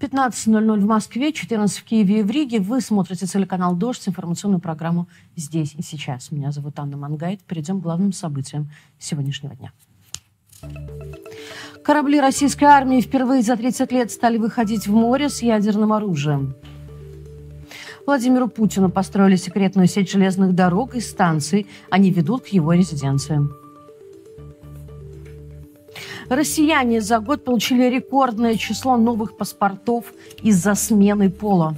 15.00 в Москве, 14 в Киеве и в Риге. Вы смотрите телеканал «Дождь», информационную программу «Здесь и сейчас». Меня зовут Анна Мангайт. Перейдем к главным событиям сегодняшнего дня. Корабли российской армии впервые за 30 лет стали выходить в море с ядерным оружием. Владимиру Путину построили секретную сеть железных дорог и станций. Они ведут к его резиденциям. Россияне за год получили рекордное число новых паспортов из-за смены пола.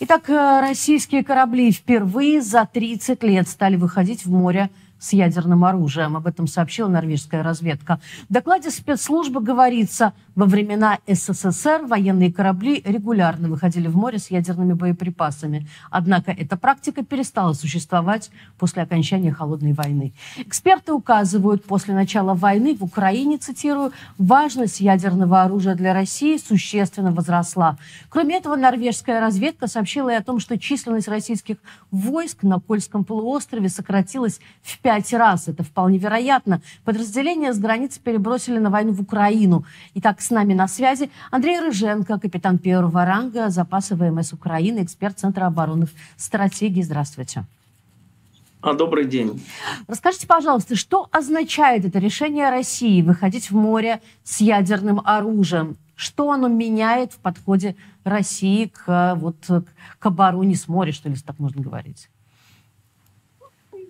Итак, э, российские корабли впервые за 30 лет стали выходить в море с ядерным оружием. Об этом сообщила норвежская разведка. В докладе спецслужбы говорится, во времена СССР военные корабли регулярно выходили в море с ядерными боеприпасами. Однако эта практика перестала существовать после окончания Холодной войны. Эксперты указывают, после начала войны в Украине, цитирую, важность ядерного оружия для России существенно возросла. Кроме этого, норвежская разведка сообщила и о том, что численность российских войск на Кольском полуострове сократилась в пять пять раз. Это вполне вероятно. Подразделения с границы перебросили на войну в Украину. Итак, с нами на связи Андрей Рыженко, капитан первого ранга запаса ВМС Украины, эксперт Центра оборонных стратегий. Здравствуйте. А, добрый день. Расскажите, пожалуйста, что означает это решение России выходить в море с ядерным оружием? Что оно меняет в подходе России к, вот, к обороне с моря, что ли, так можно говорить?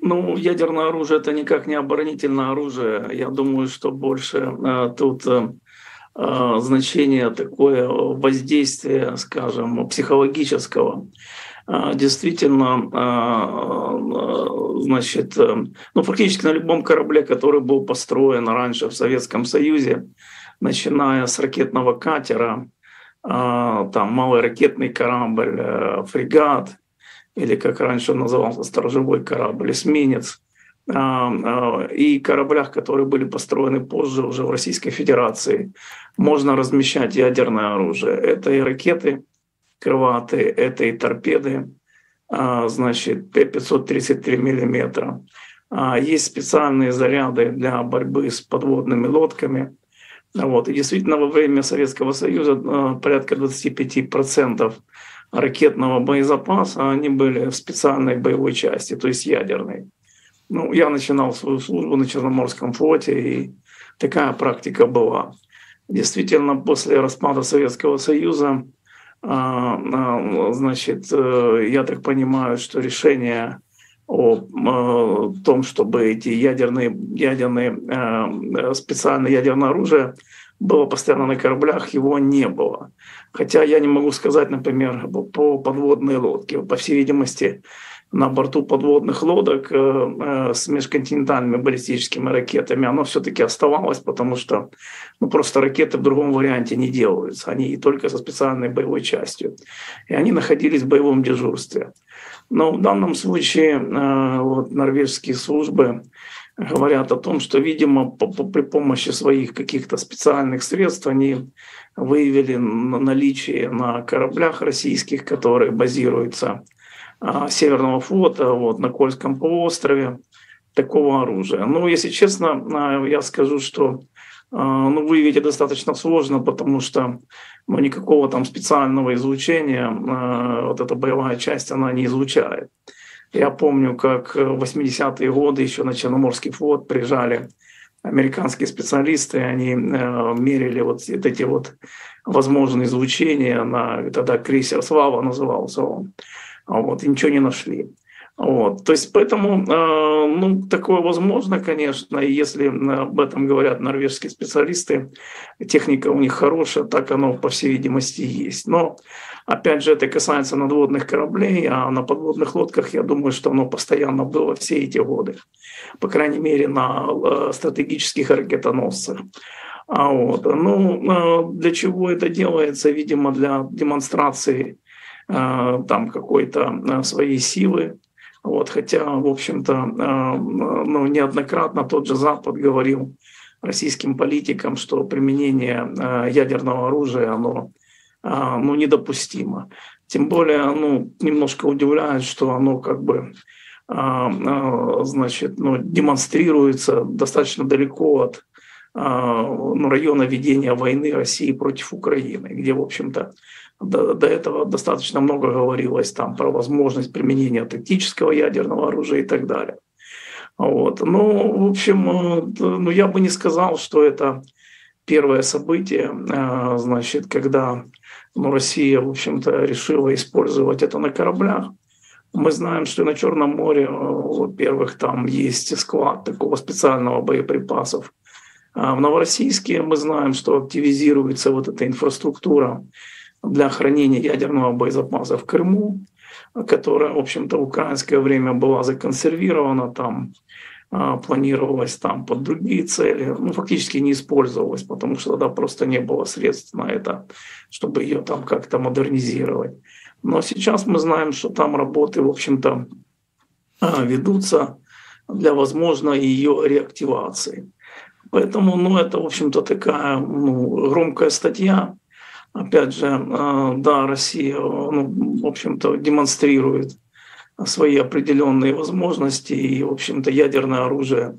Ну, ядерное оружие это никак не оборонительное оружие. Я думаю, что больше э, тут э, э, значение такое воздействия, скажем, психологического. Э, действительно, э, значит, ну, фактически на любом корабле, который был построен раньше в Советском Союзе, начиная с ракетного катера, там малый ракетный корабль, фрегат, или как раньше он назывался, сторожевой корабль, эсминец, а, а, и кораблях, которые были построены позже уже в Российской Федерации, можно размещать ядерное оружие. Это и ракеты крылатые, это и торпеды, а, значит, Т-533 миллиметра. Есть специальные заряды для борьбы с подводными лодками. Вот. И действительно, во время Советского Союза порядка 25% ракетного боезапаса, они были в специальной боевой части, то есть ядерной. Ну, я начинал свою службу на Черноморском флоте, и такая практика была. Действительно, после распада Советского Союза, а, а, значит, э, я так понимаю, что решение о э, том, чтобы эти ядерные, ядерные специальное ядерное оружие было постоянно на кораблях, его не было. Хотя я не могу сказать, например, по подводной лодке. По всей видимости, на борту подводных лодок э, э, с межконтинентальными баллистическими ракетами оно все-таки оставалось, потому что ну, просто ракеты в другом варианте не делаются. Они только со специальной боевой частью. И они находились в боевом дежурстве. Но в данном случае э, вот, норвежские службы говорят о том, что, видимо, по, по, при помощи своих каких-то специальных средств они выявили наличие на кораблях российских, которые базируются а, Северного флота вот, на Кольском полуострове, такого оружия. Ну, если честно, а, я скажу, что а, ну, выявить достаточно сложно, потому что ну, никакого там специального излучения а, вот эта боевая часть, она не излучает. Я помню, как в 80-е годы еще на Черноморский флот приезжали американские специалисты, они э, мерили вот эти вот возможные излучения на тогда крейсер «Слава» назывался он. Вот, и ничего не нашли. Вот. То есть поэтому э, ну, такое возможно, конечно, если об этом говорят норвежские специалисты, техника у них хорошая, так оно, по всей видимости, есть. Но, опять же, это касается надводных кораблей, а на подводных лодках, я думаю, что оно постоянно было все эти годы, по крайней мере, на э, стратегических ракетоносцах. А вот. Ну, э, для чего это делается? Видимо, для демонстрации там какой-то своей силы, вот, хотя, в общем-то, э, ну, неоднократно тот же Запад говорил российским политикам, что применение э, ядерного оружия, оно э, ну, недопустимо. Тем более, ну, немножко удивляет, что оно как бы значит, ну, демонстрируется достаточно далеко от ну, района ведения войны России против Украины, где, в общем-то, до, до этого достаточно много говорилось там про возможность применения тактического ядерного оружия и так далее. Вот. Ну, в общем, э, ну, я бы не сказал, что это первое событие, э, значит, когда ну, Россия, в общем-то, решила использовать это на кораблях. Мы знаем, что на Черном море, э, во-первых, там есть склад такого специального боеприпасов. А в Новороссийске мы знаем, что активизируется вот эта инфраструктура для хранения ядерного боезапаса в Крыму, которая, в общем-то, в украинское время была законсервирована там, а, планировалась там под другие цели, ну, фактически не использовалась, потому что тогда просто не было средств на это, чтобы ее там как-то модернизировать. Но сейчас мы знаем, что там работы, в общем-то, а, ведутся для возможной ее реактивации. Поэтому, ну, это, в общем-то, такая ну, громкая статья. Опять же, а, да, Россия, ну, в общем-то, демонстрирует свои определенные возможности, и, в общем-то, ядерное оружие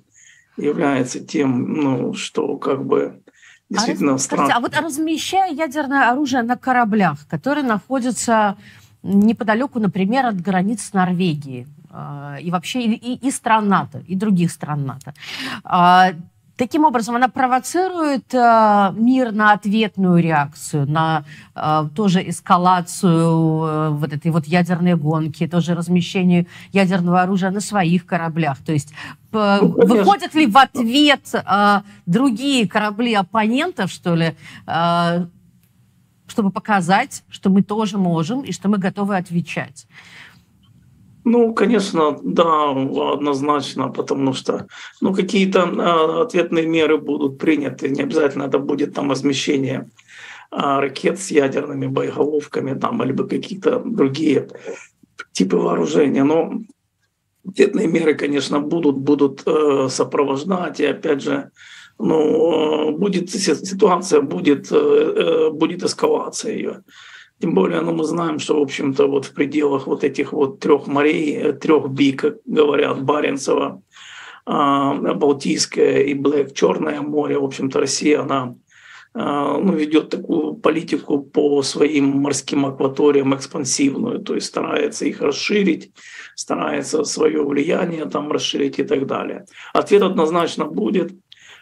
является тем, ну, что как бы действительно а, стран... а вот размещая ядерное оружие на кораблях, которые находятся неподалеку, например, от границ Норвегии, а, и вообще и, и стран НАТО, и других стран НАТО. Таким образом, она провоцирует э, мир на ответную реакцию, на э, тоже эскалацию э, вот этой вот ядерной гонки, тоже размещение ядерного оружия на своих кораблях. То есть э, ну, выходят ли в ответ э, другие корабли оппонентов, что ли, э, чтобы показать, что мы тоже можем и что мы готовы отвечать? Ну, конечно, да, однозначно, потому что ну, какие-то э, ответные меры будут приняты. Не обязательно это будет там размещение э, ракет с ядерными боеголовками там, либо какие-то другие типы вооружения. Но ответные меры, конечно, будут, будут э, сопровождать. И опять же, ну, будет ситуация, будет, э, э будет эскалация ее. Тем более, ну, мы знаем, что, в общем-то, вот в пределах вот этих вот трех морей, э, трех би, как говорят, Баренцева, а, Балтийское и Блэк, Черное море, в общем-то, Россия, она а, ну, ведет такую политику по своим морским акваториям экспансивную, то есть старается их расширить, старается свое влияние там расширить и так далее. Ответ однозначно будет.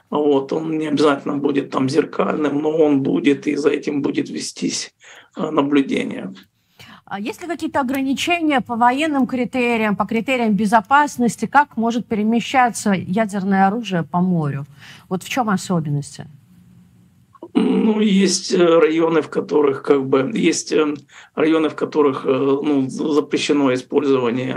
Вот, он не обязательно будет там зеркальным, но он будет, и за этим будет вестись Э, наблюдения. А есть ли какие-то ограничения по военным критериям, по критериям безопасности, как может перемещаться ядерное оружие по морю? Вот в чем особенности? Ну, есть э, районы, в которых как бы есть э, районы, в которых ну, запрещено использование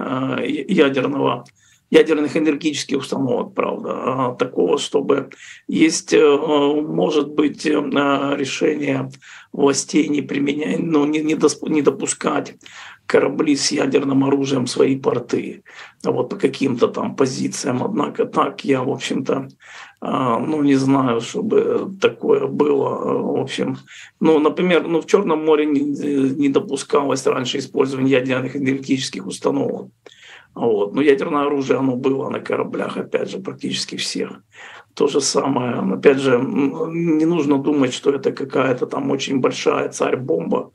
ядерного ядерных энергетических установок, правда, а, такого, чтобы есть, может быть, решение властей не применять, ну, не, не, досп, не допускать корабли с ядерным оружием в свои порты, а вот по каким-то там позициям. Однако так я, в общем-то, а, ну, не знаю, чтобы такое было. В общем, ну, например, ну, в Черном море не, не допускалось раньше использование ядерных энергетических установок. Вот. Но ядерное оружие, оно было на кораблях, опять же, практически всех то же самое. Опять же, не нужно думать, что это какая-то там очень большая царь-бомба,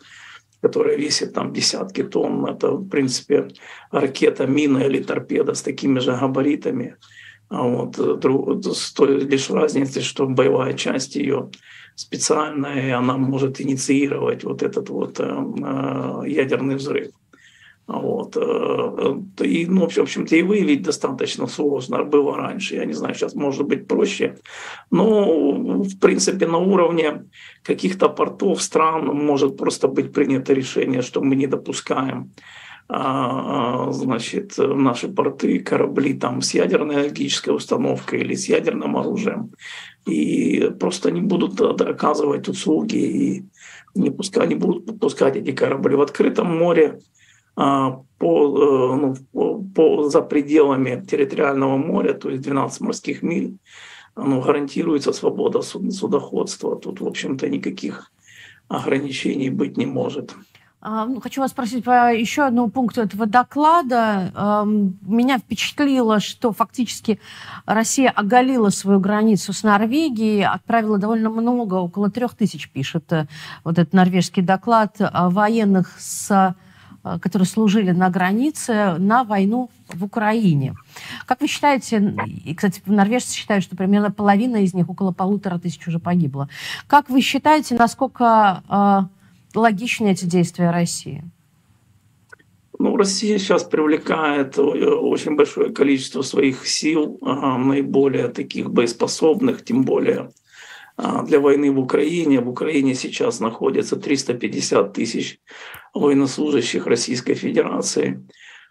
которая весит там десятки тонн. Это, в принципе, ракета, мина или торпеда с такими же габаритами. А вот, с той лишь разницей, что боевая часть ее специальная, и она может инициировать вот этот вот э, э ядерный взрыв. Вот. Э, и, ну, в общем-то, и выявить достаточно сложно было раньше. Я не знаю, сейчас может быть проще. Но, в принципе, на уровне каких-то портов стран может просто быть принято решение, что мы не допускаем а, значит, наши порты, корабли там с ядерной энергетической установкой или с ядерным оружием. И просто не будут оказывать услуги и не, пускать, не будут пускать эти корабли в открытом море а, по, э, ну, по, за пределами территориального моря, то есть 12 морских миль, ну, гарантируется свобода суд, судоходства. Тут, в общем-то, никаких ограничений быть не может. А, ну, хочу вас спросить по еще одному пункту этого доклада. Меня впечатлило, что фактически Россия оголила свою границу с Норвегией, отправила довольно много, около трех тысяч, пишет э, вот этот норвежский доклад, военных, с, э, которые служили на границе, на войну в Украине. Как вы считаете, и, кстати, норвежцы считают, что примерно половина из них, около полутора тысяч уже погибло. Как вы считаете, насколько э, логичны эти действия России? Ну, Россия сейчас привлекает очень большое количество своих сил, наиболее таких боеспособных, тем более для войны в Украине. В Украине сейчас находится 350 тысяч военнослужащих Российской Федерации.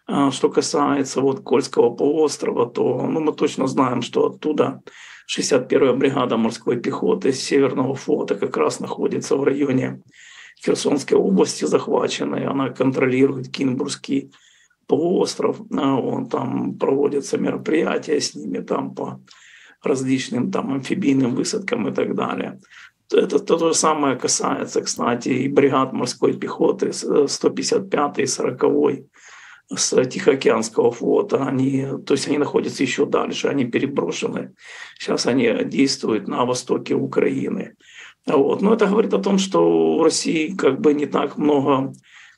А, что касается вот Кольского полуострова, то ну, мы точно знаем, что оттуда 61-я бригада морской пехоты Северного флота как раз находится в районе Херсонской области захваченной, она контролирует Кинбургский полуостров, а, он там проводятся мероприятия с ними там по различным там амфибийным высадкам и так далее. Это то, же самое касается, кстати, и бригад морской пехоты 155 и 40 с Тихоокеанского флота. Они, то есть они находятся еще дальше, они переброшены. Сейчас они действуют на востоке Украины. Вот. Но это говорит о том, что в России как бы не так много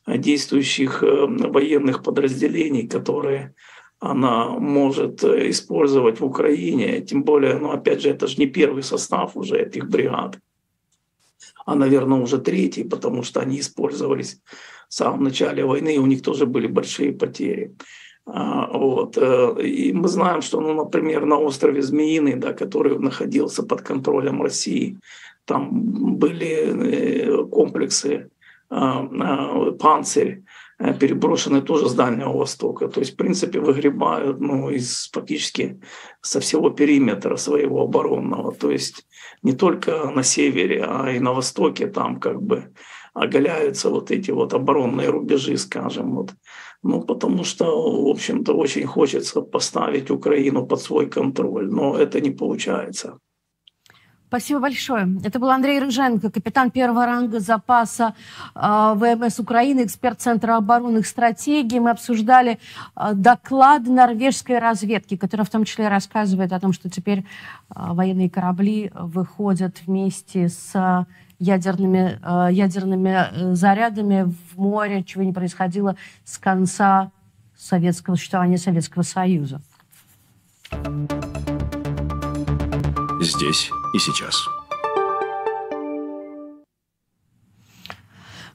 действующих э, военных подразделений, которые она может использовать в Украине. Тем более, ну опять же, это же не первый состав уже этих бригад, а, наверное, уже третий, потому что они использовались в самом начале войны, и у них тоже были большие потери. А, вот. Э, и мы знаем, что, ну, например, на острове Змеиный, да, который находился под контролем России, там были э, комплексы а, а, «Панцирь», переброшены тоже с Дальнего Востока. То есть, в принципе, выгребают ну, из фактически со всего периметра своего оборонного. То есть не только на севере, а и на востоке там как бы оголяются вот эти вот оборонные рубежи, скажем. Вот. Ну, потому что, в общем-то, очень хочется поставить Украину под свой контроль, но это не получается. Спасибо большое. Это был Андрей Рыженко, капитан первого ранга запаса э, ВМС Украины, эксперт Центра оборонных стратегий. Мы обсуждали э, доклад норвежской разведки, которая в том числе рассказывает о том, что теперь э, военные корабли выходят вместе с ядерными, э, ядерными зарядами в море, чего не происходило с конца советского существования Советского Союза. Здесь и сейчас.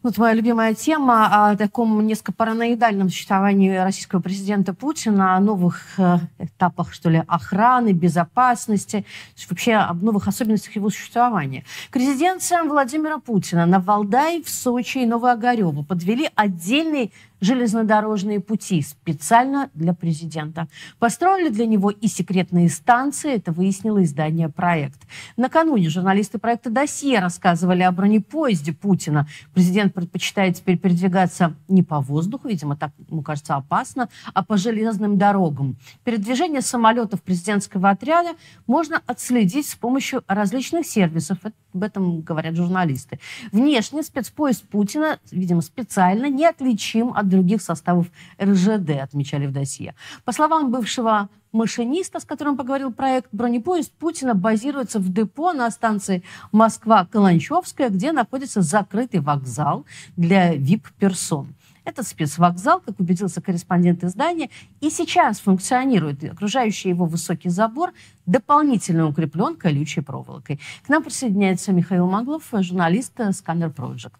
Вот моя любимая тема о таком несколько параноидальном существовании российского президента Путина, о новых э, этапах, что ли, охраны, безопасности, вообще об новых особенностях его существования. К резиденциям Владимира Путина на Валдай, в Сочи и Новоогарево подвели отдельный железнодорожные пути специально для президента. Построили для него и секретные станции, это выяснило издание «Проект». Накануне журналисты проекта «Досье» рассказывали о бронепоезде Путина. Президент предпочитает теперь передвигаться не по воздуху, видимо, так ему кажется опасно, а по железным дорогам. Передвижение самолетов президентского отряда можно отследить с помощью различных сервисов. Об этом говорят журналисты. Внешне спецпоезд Путина, видимо, специально неотличим от других составов РЖД, отмечали в досье. По словам бывшего машиниста, с которым поговорил проект, бронепоезд Путина базируется в депо на станции Москва-Каланчевская, где находится закрытый вокзал для вип-персон. Этот спецвокзал, как убедился корреспондент издания, и сейчас функционирует. Окружающий его высокий забор дополнительно укреплен колючей проволокой. К нам присоединяется Михаил Маглов, журналист Scanner Project.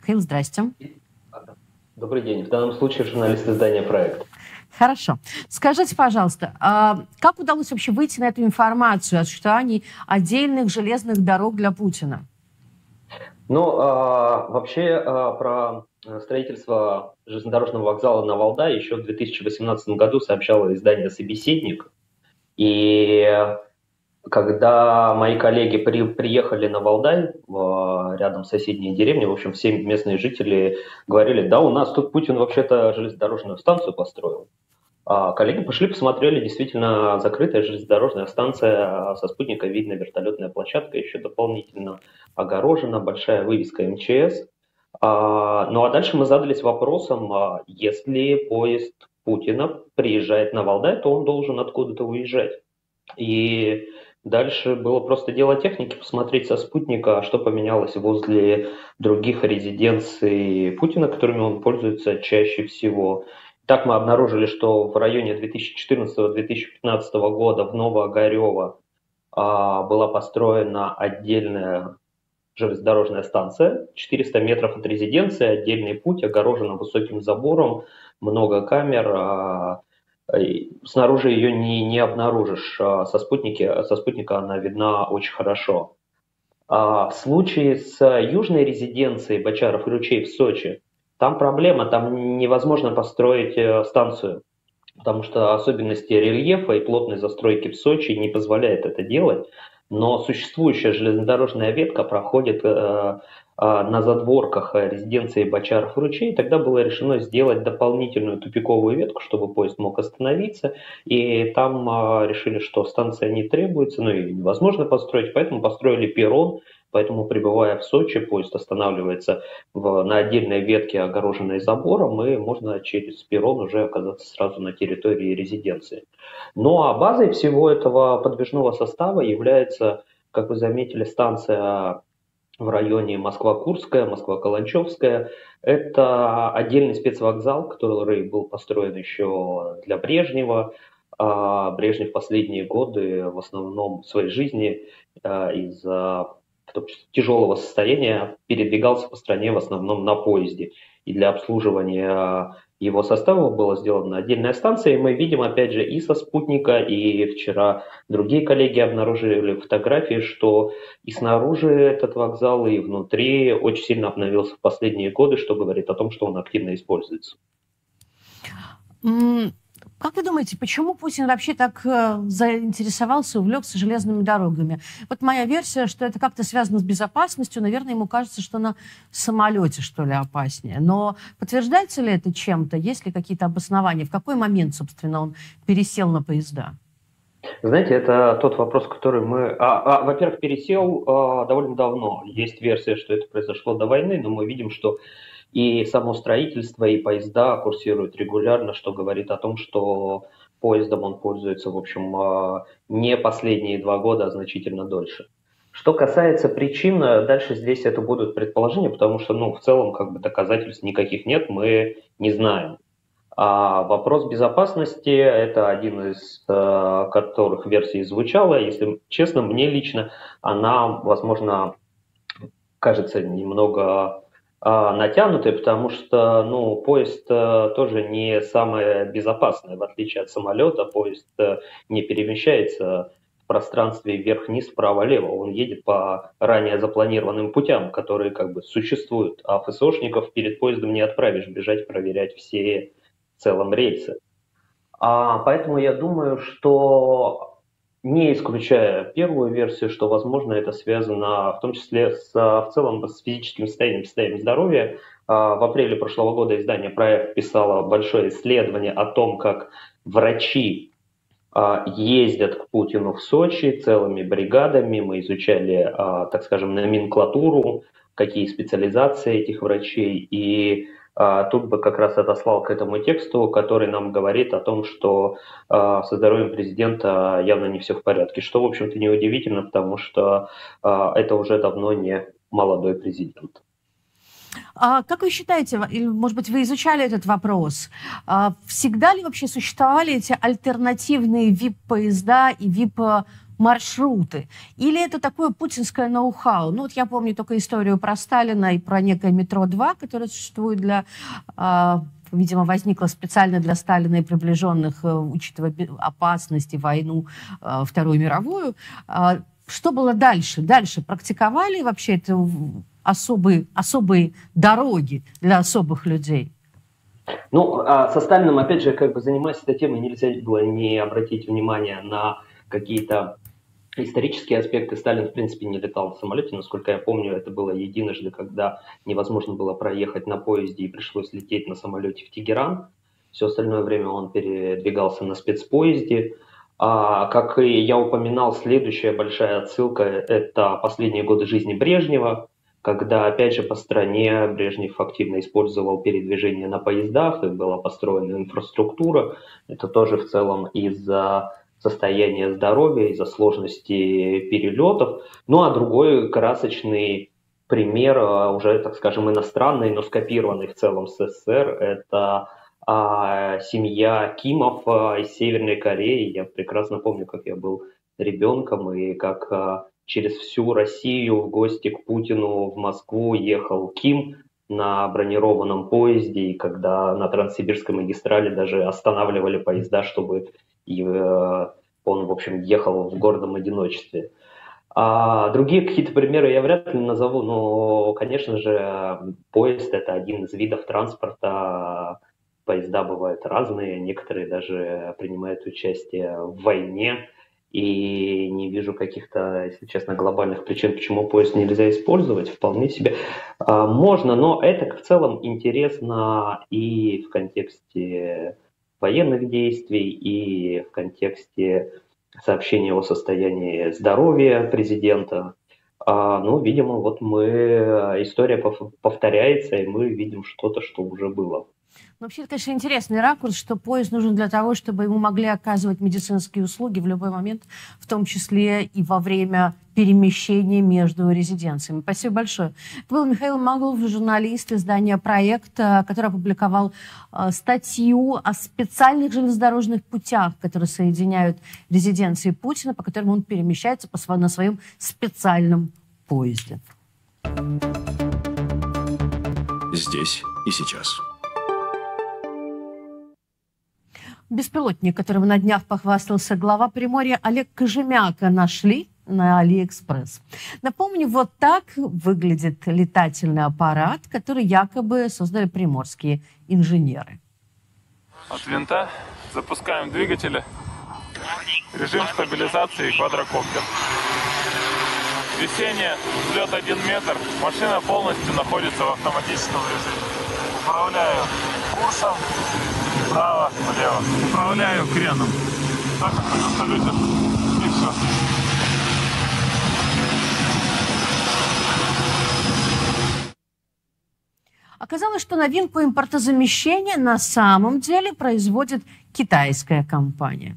Михаил, здрасте. Добрый день. В данном случае журналист издания «Проект». Хорошо. Скажите, пожалуйста, а как удалось вообще выйти на эту информацию о существовании отдельных железных дорог для Путина? Ну, а, вообще а, про строительство железнодорожного вокзала на Валдай еще в 2018 году сообщало издание «Собеседник». И когда мои коллеги при, приехали на Валдай, в, рядом с соседней деревней, в общем, все местные жители говорили, да, у нас тут Путин вообще-то железнодорожную станцию построил. А коллеги пошли, посмотрели, действительно закрытая железнодорожная станция, а со спутника видно вертолетная площадка, еще дополнительно огорожена, большая вывеска МЧС. А, ну а дальше мы задались вопросом, а если поезд Путина приезжает на Валдай, то он должен откуда-то уезжать. И дальше было просто дело техники, посмотреть со спутника, что поменялось возле других резиденций Путина, которыми он пользуется чаще всего. Так мы обнаружили, что в районе 2014-2015 года в Новоогарево а, была построена отдельная железнодорожная станция, 400 метров от резиденции, отдельный путь, огорожен высоким забором, много камер, а, снаружи ее не, не обнаружишь, а со, спутники, со спутника она видна очень хорошо. А в случае с южной резиденцией Бочаров и Ручей в Сочи, там проблема, там невозможно построить э, станцию, потому что особенности рельефа и плотной застройки в Сочи не позволяют это делать но существующая железнодорожная ветка проходит э, а, на задворках резиденции Бочаров ручей, тогда было решено сделать дополнительную тупиковую ветку, чтобы поезд мог остановиться, и там решили, что станция не требуется, ну и невозможно построить, поэтому построили перрон, поэтому прибывая в Сочи, поезд останавливается в, на отдельной ветке, огороженной забором, и можно через перрон уже оказаться сразу на территории резиденции. Ну а базой всего этого подвижного состава является, как вы заметили, станция в районе Москва-Курская, Москва-Каланчевская. Это отдельный спецвокзал, который был построен еще для Брежнева. А Брежнев в последние годы в основном своей жизни из-за тяжелого состояния передвигался по стране в основном на поезде. И для обслуживания его состава была сделана отдельная станция, и мы видим, опять же, и со спутника, и вчера другие коллеги обнаружили фотографии, что и снаружи этот вокзал, и внутри очень сильно обновился в последние годы, что говорит о том, что он активно используется. Как вы думаете, почему Путин вообще так э, заинтересовался, увлекся железными дорогами? Вот моя версия, что это как-то связано с безопасностью. Наверное, ему кажется, что на самолете, что ли, опаснее. Но подтверждается ли это чем-то? Есть ли какие-то обоснования? В какой момент, собственно, он пересел на поезда? Знаете, это тот вопрос, который мы... А, а, во-первых, пересел а, довольно давно. Есть версия, что это произошло до войны, но мы видим, что и само строительство, и поезда курсируют регулярно, что говорит о том, что поездом он пользуется, в общем, а, не последние два года, а значительно дольше. Что касается причин, дальше здесь это будут предположения, потому что, ну, в целом, как бы доказательств никаких нет, мы не знаем. А вопрос безопасности – это один из э, которых версий звучала. Если честно, мне лично она, возможно, кажется немного натянутые, потому что ну, поезд э, тоже не самое безопасное, в отличие от самолета. Поезд э, не перемещается в пространстве вверх-вниз, вправо-лево. Он едет по ранее запланированным путям, которые как бы существуют. А ФСОшников перед поездом не отправишь бежать проверять все в целом рейсы. А, поэтому я думаю, что не исключая первую версию, что, возможно, это связано в том числе с, в целом с физическим состоянием, состоянием здоровья. А, в апреле прошлого года издание «Проект» писало большое исследование о том, как врачи а, ездят к Путину в Сочи целыми бригадами. Мы изучали, а, так скажем, номенклатуру, какие специализации этих врачей. И тут бы как раз отослал к этому тексту, который нам говорит о том, что а, со здоровьем президента явно не все в порядке, что, в общем-то, неудивительно, потому что а, это уже давно не молодой президент. А как вы считаете, или, может быть, вы изучали этот вопрос, всегда ли вообще существовали эти альтернативные VIP-поезда и VIP маршруты? Или это такое путинское ноу-хау? Ну вот я помню только историю про Сталина и про некое метро-2, которое существует для а, видимо, возникла специально для Сталина и приближенных, э, учитывая опасности, войну э, Вторую мировую. А, что было дальше? Дальше практиковали вообще это особые, особые дороги для особых людей? Ну, а со Сталином, опять же, как бы занимаясь этой темой, нельзя было не обратить внимание на какие-то исторические аспекты Сталин, в принципе, не летал в самолете. Насколько я помню, это было единожды, когда невозможно было проехать на поезде и пришлось лететь на самолете в Тегеран. Все остальное время он передвигался на спецпоезде. А, как и я упоминал, следующая большая отсылка – это последние годы жизни Брежнева, когда, опять же, по стране Брежнев активно использовал передвижение на поездах, и была построена инфраструктура. Это тоже в целом из-за состояния здоровья, из-за сложности перелетов. Ну а другой красочный пример, а, уже, так скажем, иностранный, но скопированный в целом с СССР, это а, семья Кимов а, из Северной Кореи. Я прекрасно помню, как я был ребенком и как а, через всю Россию в гости к Путину в Москву ехал Ким на бронированном поезде, и когда на Транссибирской магистрали даже останавливали поезда, чтобы э, он, в общем, ехал в гордом одиночестве. А другие какие-то примеры я вряд ли назову, но, конечно же, поезд – это один из видов транспорта. Поезда бывают разные, некоторые даже принимают участие в войне – и не вижу каких-то, если честно, глобальных причин, почему поезд нельзя использовать. Вполне себе а, можно, но это в целом интересно и в контексте военных действий, и в контексте сообщения о состоянии здоровья президента. А, ну, видимо, вот мы история повторяется, и мы видим что-то, что уже было. Вообще, конечно, интересный ракурс, что поезд нужен для того, чтобы ему могли оказывать медицинские услуги в любой момент, в том числе и во время перемещения между резиденциями. Спасибо большое. Это был Михаил Маглов, журналист издания «Проект», э, который опубликовал э, статью о специальных железнодорожных путях, которые соединяют резиденции Путина, по которым он перемещается на своем специальном поезде. Здесь и сейчас. Беспилотник, которым на днях похвастался глава Приморья Олег Кожемяко, нашли на Алиэкспресс. Напомню, вот так выглядит летательный аппарат, который якобы создали приморские инженеры. От винта запускаем двигатели. Режим стабилизации квадрокоптер. Весеннее, взлет 1 метр. Машина полностью находится в автоматическом режиме. Управляю курсом, вправо, влево. Управляю креном. Так как на салюте. И все. Оказалось, что новинку импортозамещения на самом деле производит китайская компания.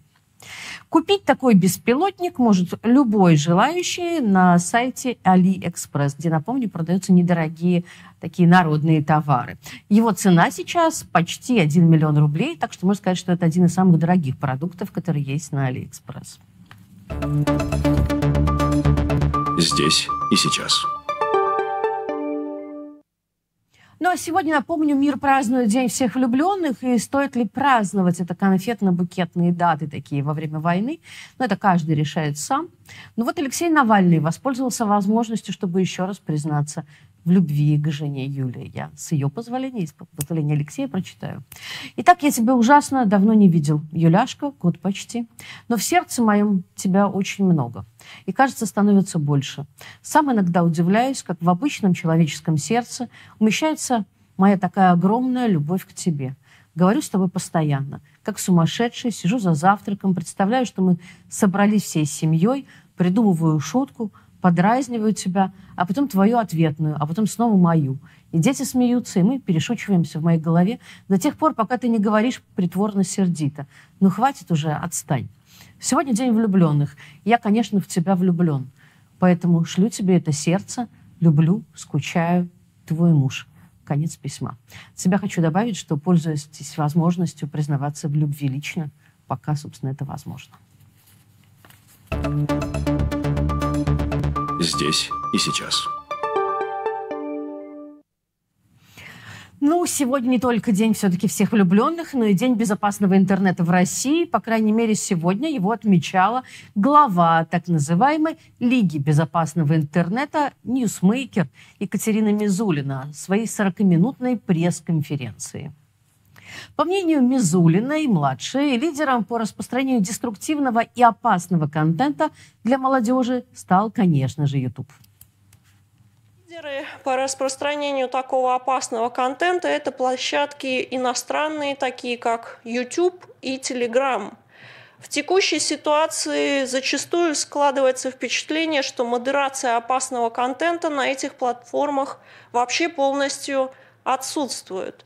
Купить такой беспилотник может любой желающий на сайте AliExpress, где, напомню, продаются недорогие такие народные товары. Его цена сейчас почти 1 миллион рублей, так что можно сказать, что это один из самых дорогих продуктов, которые есть на AliExpress. Здесь и сейчас. Ну а сегодня, напомню, мир празднует День всех влюбленных, и стоит ли праздновать это конфетно-букетные даты такие во время войны? Ну, это каждый решает сам. Ну вот Алексей Навальный воспользовался возможностью, чтобы еще раз признаться в любви к жене Юлии. Я с ее позволения и с позволения Алексея прочитаю. Итак, я тебя ужасно давно не видел. Юляшка, год почти. Но в сердце моем тебя очень много. И, кажется, становится больше. Сам иногда удивляюсь, как в обычном человеческом сердце умещается моя такая огромная любовь к тебе. Говорю с тобой постоянно. Как сумасшедший, сижу за завтраком, представляю, что мы собрались всей семьей, придумываю шутку – подразниваю тебя, а потом твою ответную, а потом снова мою. И дети смеются, и мы перешучиваемся в моей голове до тех пор, пока ты не говоришь притворно-сердито. Ну, хватит уже, отстань. Сегодня день влюбленных. Я, конечно, в тебя влюблен. Поэтому шлю тебе это сердце, люблю, скучаю, твой муж. Конец письма. От себя хочу добавить, что пользуюсь возможностью признаваться в любви лично, пока, собственно, это возможно. thank you здесь и сейчас. Ну, сегодня не только день все-таки всех влюбленных, но и день безопасного интернета в России. По крайней мере, сегодня его отмечала глава так называемой Лиги безопасного интернета «Ньюсмейкер» Екатерина Мизулина своей 40-минутной пресс-конференции. По мнению Мизулиной-младшей, лидером по распространению деструктивного и опасного контента для молодежи стал, конечно же, YouTube. Лидеры по распространению такого опасного контента – это площадки иностранные, такие как YouTube и Telegram. В текущей ситуации зачастую складывается впечатление, что модерация опасного контента на этих платформах вообще полностью отсутствует.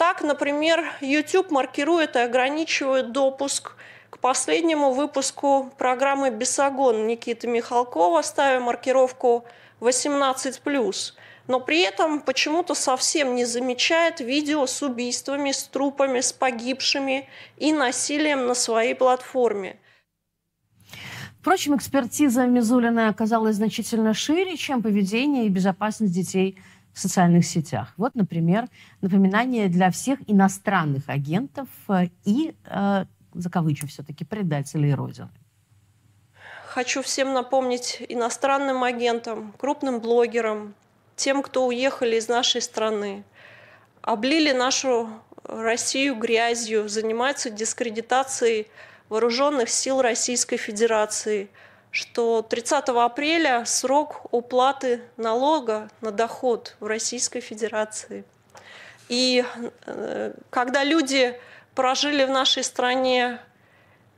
Так, например, YouTube маркирует и ограничивает допуск к последнему выпуску программы «Бесогон» Никиты Михалкова, ставя маркировку 18+ но при этом почему-то совсем не замечает видео с убийствами, с трупами, с погибшими и насилием на своей платформе. Впрочем, экспертиза Мизулина оказалась значительно шире, чем поведение и безопасность детей в социальных сетях. Вот, например, напоминание для всех иностранных агентов э, и, э, закавычу все-таки, предателей Родины. Хочу всем напомнить иностранным агентам, крупным блогерам, тем, кто уехали из нашей страны, облили нашу Россию грязью, занимаются дискредитацией вооруженных сил Российской Федерации, что 30 апреля срок уплаты налога на доход в Российской Федерации. И э, когда люди прожили в нашей стране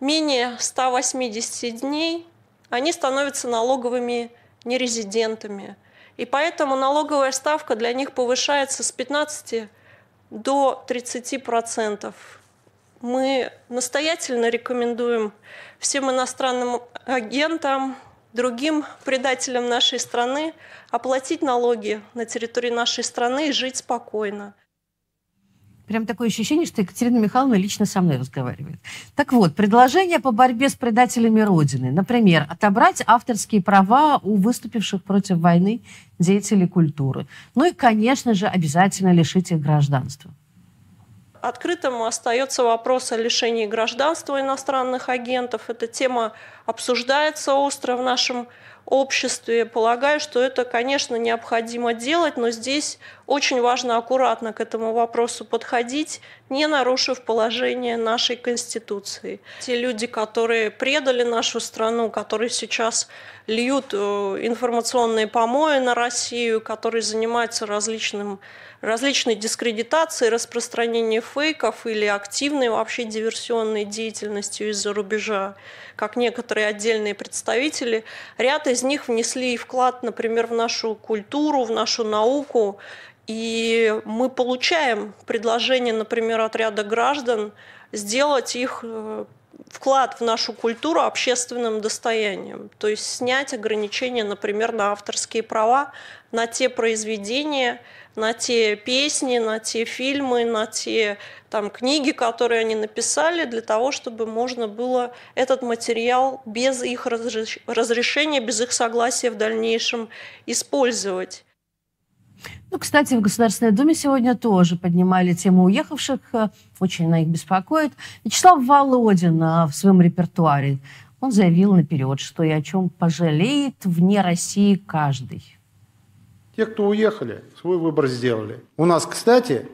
менее 180 дней, они становятся налоговыми нерезидентами. И поэтому налоговая ставка для них повышается с 15 до 30 процентов. Мы настоятельно рекомендуем всем иностранным агентам, другим предателям нашей страны оплатить налоги на территории нашей страны и жить спокойно. Прям такое ощущение, что Екатерина Михайловна лично со мной разговаривает. Так вот, предложение по борьбе с предателями Родины. Например, отобрать авторские права у выступивших против войны деятелей культуры. Ну и, конечно же, обязательно лишить их гражданства. Открытым остается вопрос о лишении гражданства иностранных агентов. Эта тема обсуждается остро в нашем обществе. Полагаю, что это, конечно, необходимо делать, но здесь очень важно аккуратно к этому вопросу подходить, не нарушив положение нашей Конституции. Те люди, которые предали нашу страну, которые сейчас льют э, информационные помои на Россию, которые занимаются различным различной дискредитацией, распространением фейков или активной вообще диверсионной деятельностью из-за рубежа, как некоторые отдельные представители. Ряд из них внесли вклад, например, в нашу культуру, в нашу науку. И мы получаем предложение, например, от ряда граждан сделать их э, вклад в нашу культуру общественным достоянием. То есть снять ограничения, например, на авторские права, на те произведения, на те песни, на те фильмы, на те там, книги, которые они написали, для того, чтобы можно было этот материал без их разрешения, без их согласия в дальнейшем использовать. Ну, кстати, в Государственной Думе сегодня тоже поднимали тему уехавших, э, очень на их беспокоит. Вячеслав Володин э, в своем репертуаре, он заявил наперед, что и о чем пожалеет вне России каждый. Те, кто уехали, свой выбор сделали. У нас, кстати,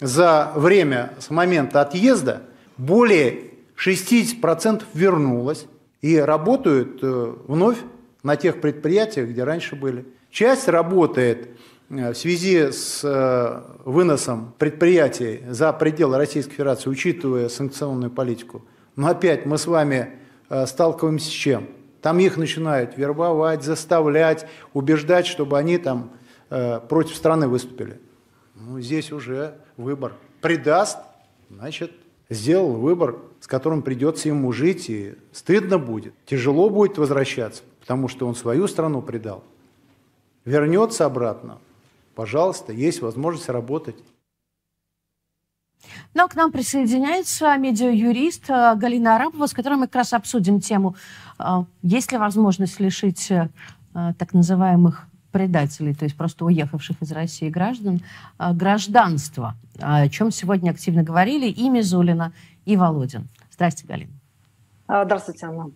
за время с момента отъезда более 60% вернулось и работают э, вновь на тех предприятиях, где раньше были. Часть работает в связи с э, выносом предприятий за пределы Российской Федерации, учитывая санкционную политику. Но опять мы с вами сталкиваемся с чем? Там их начинают вербовать, заставлять, убеждать, чтобы они там Э, против страны выступили. Ну, здесь уже выбор. Предаст, значит, сделал выбор, с которым придется ему жить, и стыдно будет. Тяжело будет возвращаться, потому что он свою страну предал. Вернется обратно, пожалуйста, есть возможность работать. Но ну, а к нам присоединяется медиа-юрист э, Галина Арабова, с которой мы как раз обсудим тему, э, есть ли возможность лишить так называемых предателей, то есть просто уехавших из России граждан, гражданства, о чем сегодня активно говорили и Мизулина, и Володин. Здравствуйте, Галина. А, здравствуйте, Анна.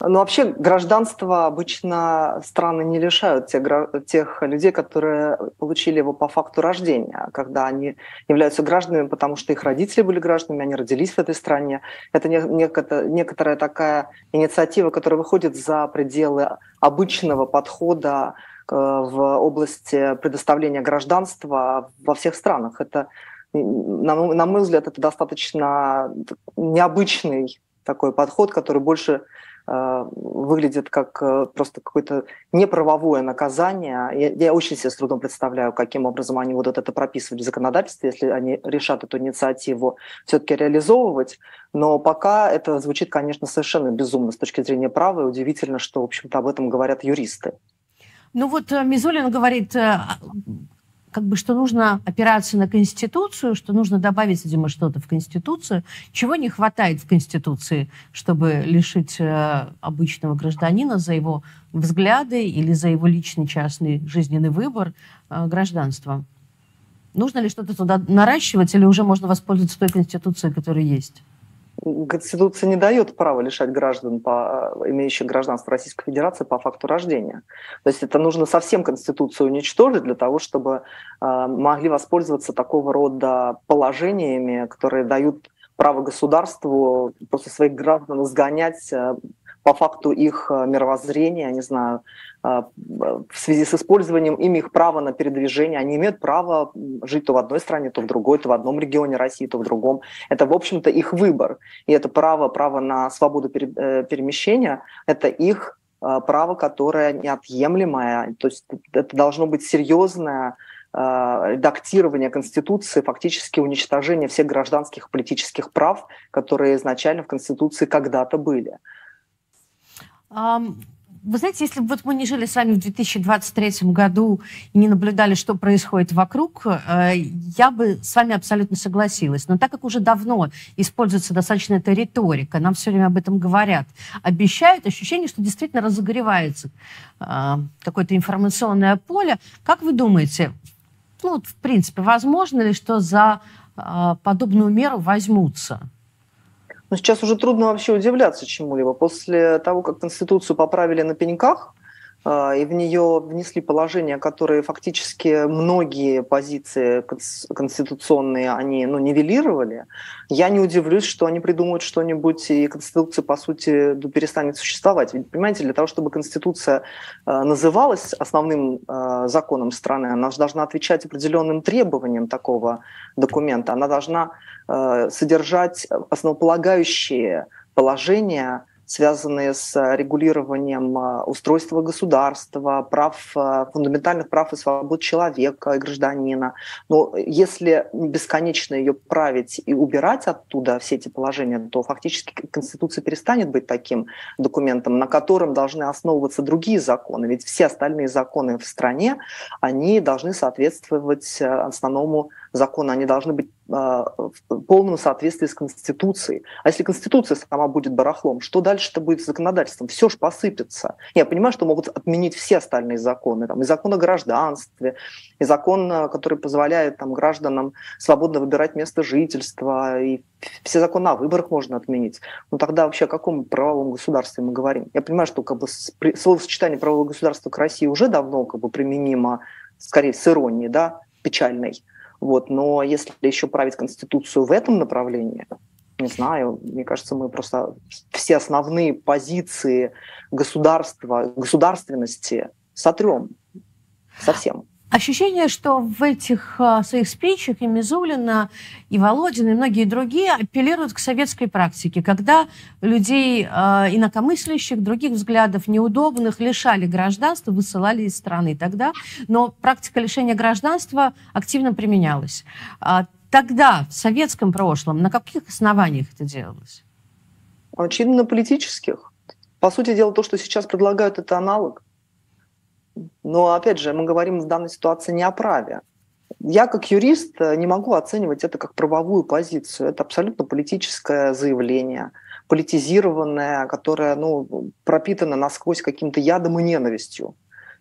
Ну, вообще, гражданство обычно страны не лишают тех, тех людей, которые получили его по факту рождения, когда они являются гражданами, потому что их родители были гражданами, они родились в этой стране. Это некоторая, такая инициатива, которая выходит за пределы обычного подхода э, в области предоставления гражданства во всех странах. Это, на мой взгляд, это достаточно необычный такой подход, который больше выглядит как э, просто какое-то неправовое наказание. Я, я очень себе с трудом представляю, каким образом они будут это прописывать в законодательстве, если они решат эту инициативу все-таки реализовывать. Но пока это звучит, конечно, совершенно безумно с точки зрения права, и удивительно, что, в общем-то, об этом говорят юристы. Ну вот э, Мизулин говорит, э, как бы, что нужно опираться на Конституцию, что нужно добавить, видимо, что-то в Конституцию. Чего не хватает в Конституции, чтобы лишить э, обычного гражданина за его взгляды или за его личный частный жизненный выбор э, гражданства? Нужно ли что-то туда наращивать или уже можно воспользоваться той Конституцией, которая есть? Конституция не дает права лишать граждан, по, имеющих гражданство Российской Федерации, по факту рождения. То есть это нужно совсем Конституцию уничтожить для того, чтобы э, могли воспользоваться такого рода положениями, которые дают право государству просто своих граждан изгонять э, по факту их э, мировоззрения, не знаю, э, в связи с использованием ими их права на передвижение. Они имеют право жить то в одной стране, то в другой, то в одном регионе России, то в другом. Это, в общем-то, их выбор. И это право, право на свободу э, перемещения, это их право, которое неотъемлемое. То есть это должно быть серьезное редактирование Конституции, фактически уничтожение всех гражданских и политических прав, которые изначально в Конституции когда-то были. Вы знаете, если бы вот мы не жили с вами в 2023 году и не наблюдали, что происходит вокруг, э, я бы с вами абсолютно согласилась. Но так как уже давно используется достаточно эта риторика, нам все время об этом говорят, обещают, ощущение, что действительно разогревается э, какое-то информационное поле. Как вы думаете, ну, в принципе, возможно ли, что за э, подобную меру возьмутся? Но сейчас уже трудно вообще удивляться чему-либо. После того, как Конституцию поправили на пеньках, и в нее внесли положения, которые фактически многие позиции конституционные они ну, нивелировали, я не удивлюсь, что они придумают что-нибудь, и Конституция, по сути, перестанет существовать. Ведь, понимаете, для того, чтобы Конституция а, называлась основным а, законом страны, она же должна отвечать определенным требованиям такого документа. Она должна содержать основополагающие положения связанные с регулированием э, устройства государства, прав, э, фундаментальных прав и свобод человека и гражданина. Но если бесконечно ее править и убирать оттуда все эти положения, то фактически Конституция перестанет быть таким документом, на котором должны основываться другие законы. Ведь все остальные законы в стране, они должны соответствовать основному закону, они должны быть а, в полном соответствии с Конституцией. А если Конституция сама будет барахлом, что дальше-то будет с законодательством? Все же посыпется. Я понимаю, что могут отменить все остальные законы. Там, и закон о гражданстве, и закон, а, который позволяет там, гражданам свободно выбирать место жительства, и все законы о выборах можно отменить. Но тогда вообще о каком правовом государстве мы говорим? Я понимаю, что как бы, словосочетание правового государства к России уже давно как бы, применимо, скорее, с иронией, да, печальной. Вот. Но если еще править Конституцию в этом направлении, не знаю, мне кажется, мы просто все основные позиции государства, государственности сотрем совсем. Ощущение, что в этих а, своих спичах и Мизулина, и Володин, и многие другие апеллируют к советской практике, когда людей а, инакомыслящих, других взглядов, неудобных, лишали гражданства, высылали из страны тогда. Но практика лишения гражданства активно применялась. А, тогда, в советском прошлом, на каких основаниях это делалось? Очевидно, политических. По сути дела, то, что сейчас предлагают, это аналог. Но, опять же, мы говорим в данной ситуации не о праве. Я, как юрист, не могу оценивать это как правовую позицию. Это абсолютно политическое заявление, политизированное, которое ну, пропитано насквозь каким-то ядом и ненавистью.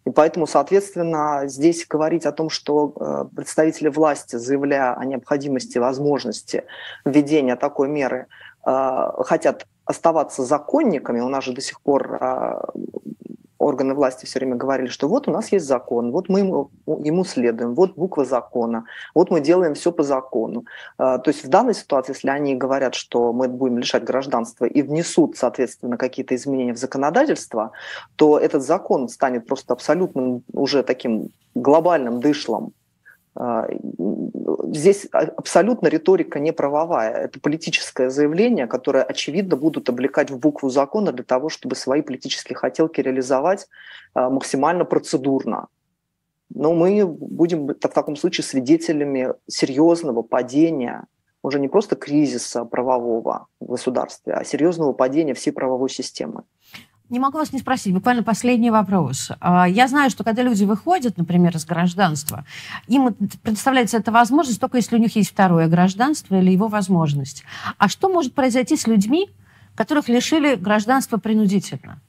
И поэтому, соответственно, здесь говорить о том, что э, представители власти, заявляя о необходимости, возможности введения такой меры, э, хотят оставаться законниками, у нас же до сих пор э, органы власти все время говорили, что вот у нас есть закон, вот мы ему, ему следуем, вот буква закона, вот мы делаем все по закону. А, то есть в данной ситуации, если они говорят, что мы будем лишать гражданства и внесут, соответственно, какие-то изменения в законодательство, то этот закон станет просто абсолютным уже таким глобальным дышлом а, здесь абсолютно риторика не правовая. Это политическое заявление, которое, очевидно, будут облекать в букву закона для того, чтобы свои политические хотелки реализовать а, максимально процедурно. Но мы будем в таком случае свидетелями серьезного падения, уже не просто кризиса правового в государстве, а серьезного падения всей правовой системы. Не могу вас не спросить, буквально последний вопрос. А, я знаю, что когда люди выходят, например, из гражданства, им предоставляется эта возможность только если у них есть второе гражданство или его возможность. А что может произойти с людьми, которых лишили гражданства принудительно?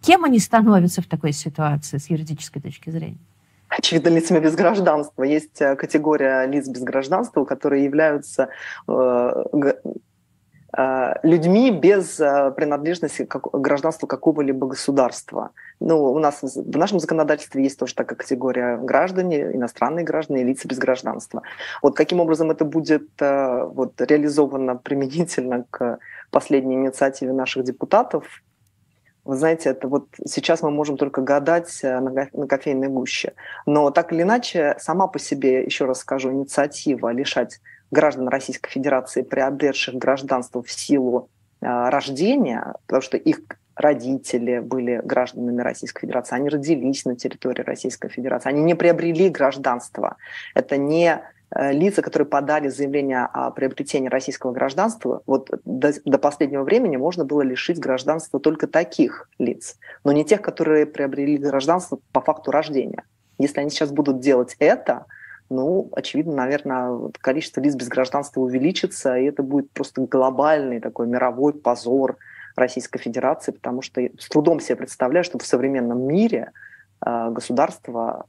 Кем они становятся в такой ситуации с юридической точки зрения? очевидно, лицами без гражданства. Есть э, категория лиц без гражданства, которые являются э, людьми без принадлежности к гражданству какого-либо государства. Ну, у нас в нашем законодательстве есть тоже такая категория граждане, иностранные граждане, лица без гражданства. Вот каким образом это будет вот, реализовано применительно к последней инициативе наших депутатов, вы знаете, это вот сейчас мы можем только гадать э, на кофейной гуще. Но так или иначе, сама по себе, еще раз скажу, инициатива лишать граждан Российской Федерации, приобретших гражданство в силу э, рождения, потому что их родители были гражданами Российской Федерации, они родились на территории Российской Федерации, они не приобрели гражданство. Это не Э, лица, которые подали заявление о приобретении российского гражданства, вот до, до последнего времени можно было лишить гражданства только таких лиц, но не тех, которые приобрели гражданство по факту рождения. Если они сейчас будут делать это, ну, очевидно, наверное, количество лиц без гражданства увеличится, и это будет просто глобальный такой мировой позор Российской Федерации, потому что с трудом себе представляю, что в современном мире э, государство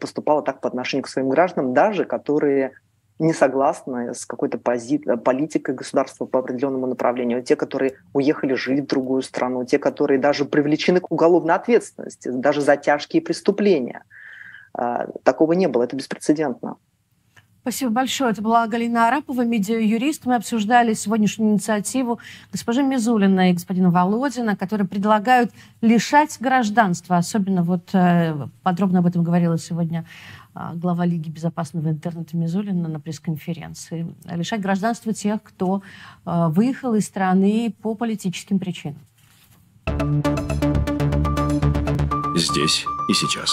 поступала так по отношению к своим гражданам, даже которые не согласны с какой-то пози- политикой государства по определенному направлению, те, которые уехали жить в другую страну, те, которые даже привлечены к уголовной ответственности, даже за тяжкие преступления. А, такого не было, это беспрецедентно. Спасибо большое. Это была Галина Арапова, медиа-юрист. Мы обсуждали сегодняшнюю инициативу госпожи Мизулина и господина Володина, которые предлагают лишать гражданства. Особенно вот э, подробно об этом говорила сегодня а, глава Лиги безопасного интернета Мизулина на пресс-конференции. Лишать гражданства тех, кто э, выехал из страны по политическим причинам. Здесь и сейчас.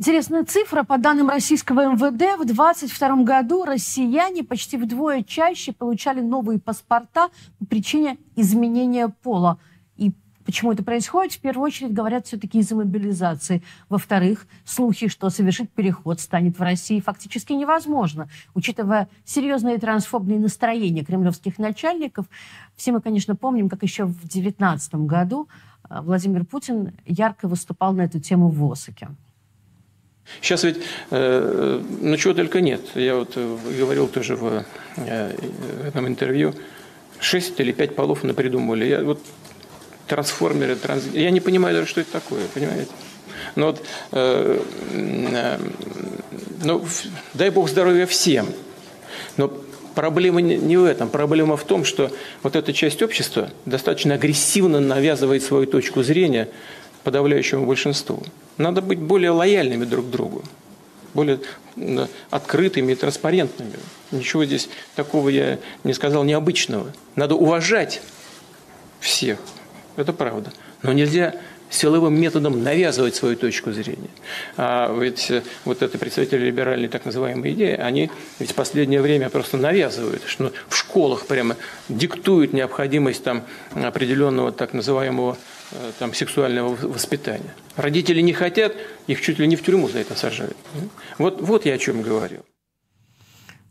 Интересная цифра. По данным российского МВД, в 2022 году россияне почти вдвое чаще получали новые паспорта по причине изменения пола. И Почему это происходит? В первую очередь говорят все-таки из-за мобилизации. Во-вторых, слухи, что совершить переход станет в России фактически невозможно. Учитывая серьезные трансфобные настроения кремлевских начальников, все мы, конечно, помним, как еще в 2019 году э, Владимир Путин ярко выступал на эту тему в Осаке. Сейчас ведь, э, ну чего только нет. Я вот э, говорил тоже в, э, этом интервью, шесть или пять полов напридумывали. Я вот трансформеры, транс... я не понимаю даже, что это такое, понимаете? Но вот, э, э, ну, дай бог здоровья всем. Но проблема не в этом. Проблема в том, что вот эта часть общества достаточно агрессивно навязывает свою точку зрения подавляющему большинству. Надо быть более лояльными друг к другу, более открытыми и транспарентными. Ничего здесь такого я не сказал необычного. Надо уважать всех. Это правда. Но нельзя силовым методом навязывать свою точку зрения. А ведь э, вот это представители либеральной так называемой идеи, они ведь в последнее время просто навязывают, что в школах прямо диктуют необходимость там определенного так называемого там, сексуального воспитания. Родители не хотят, их чуть ли не в тюрьму за это сажают. Вот, вот я о чем говорил.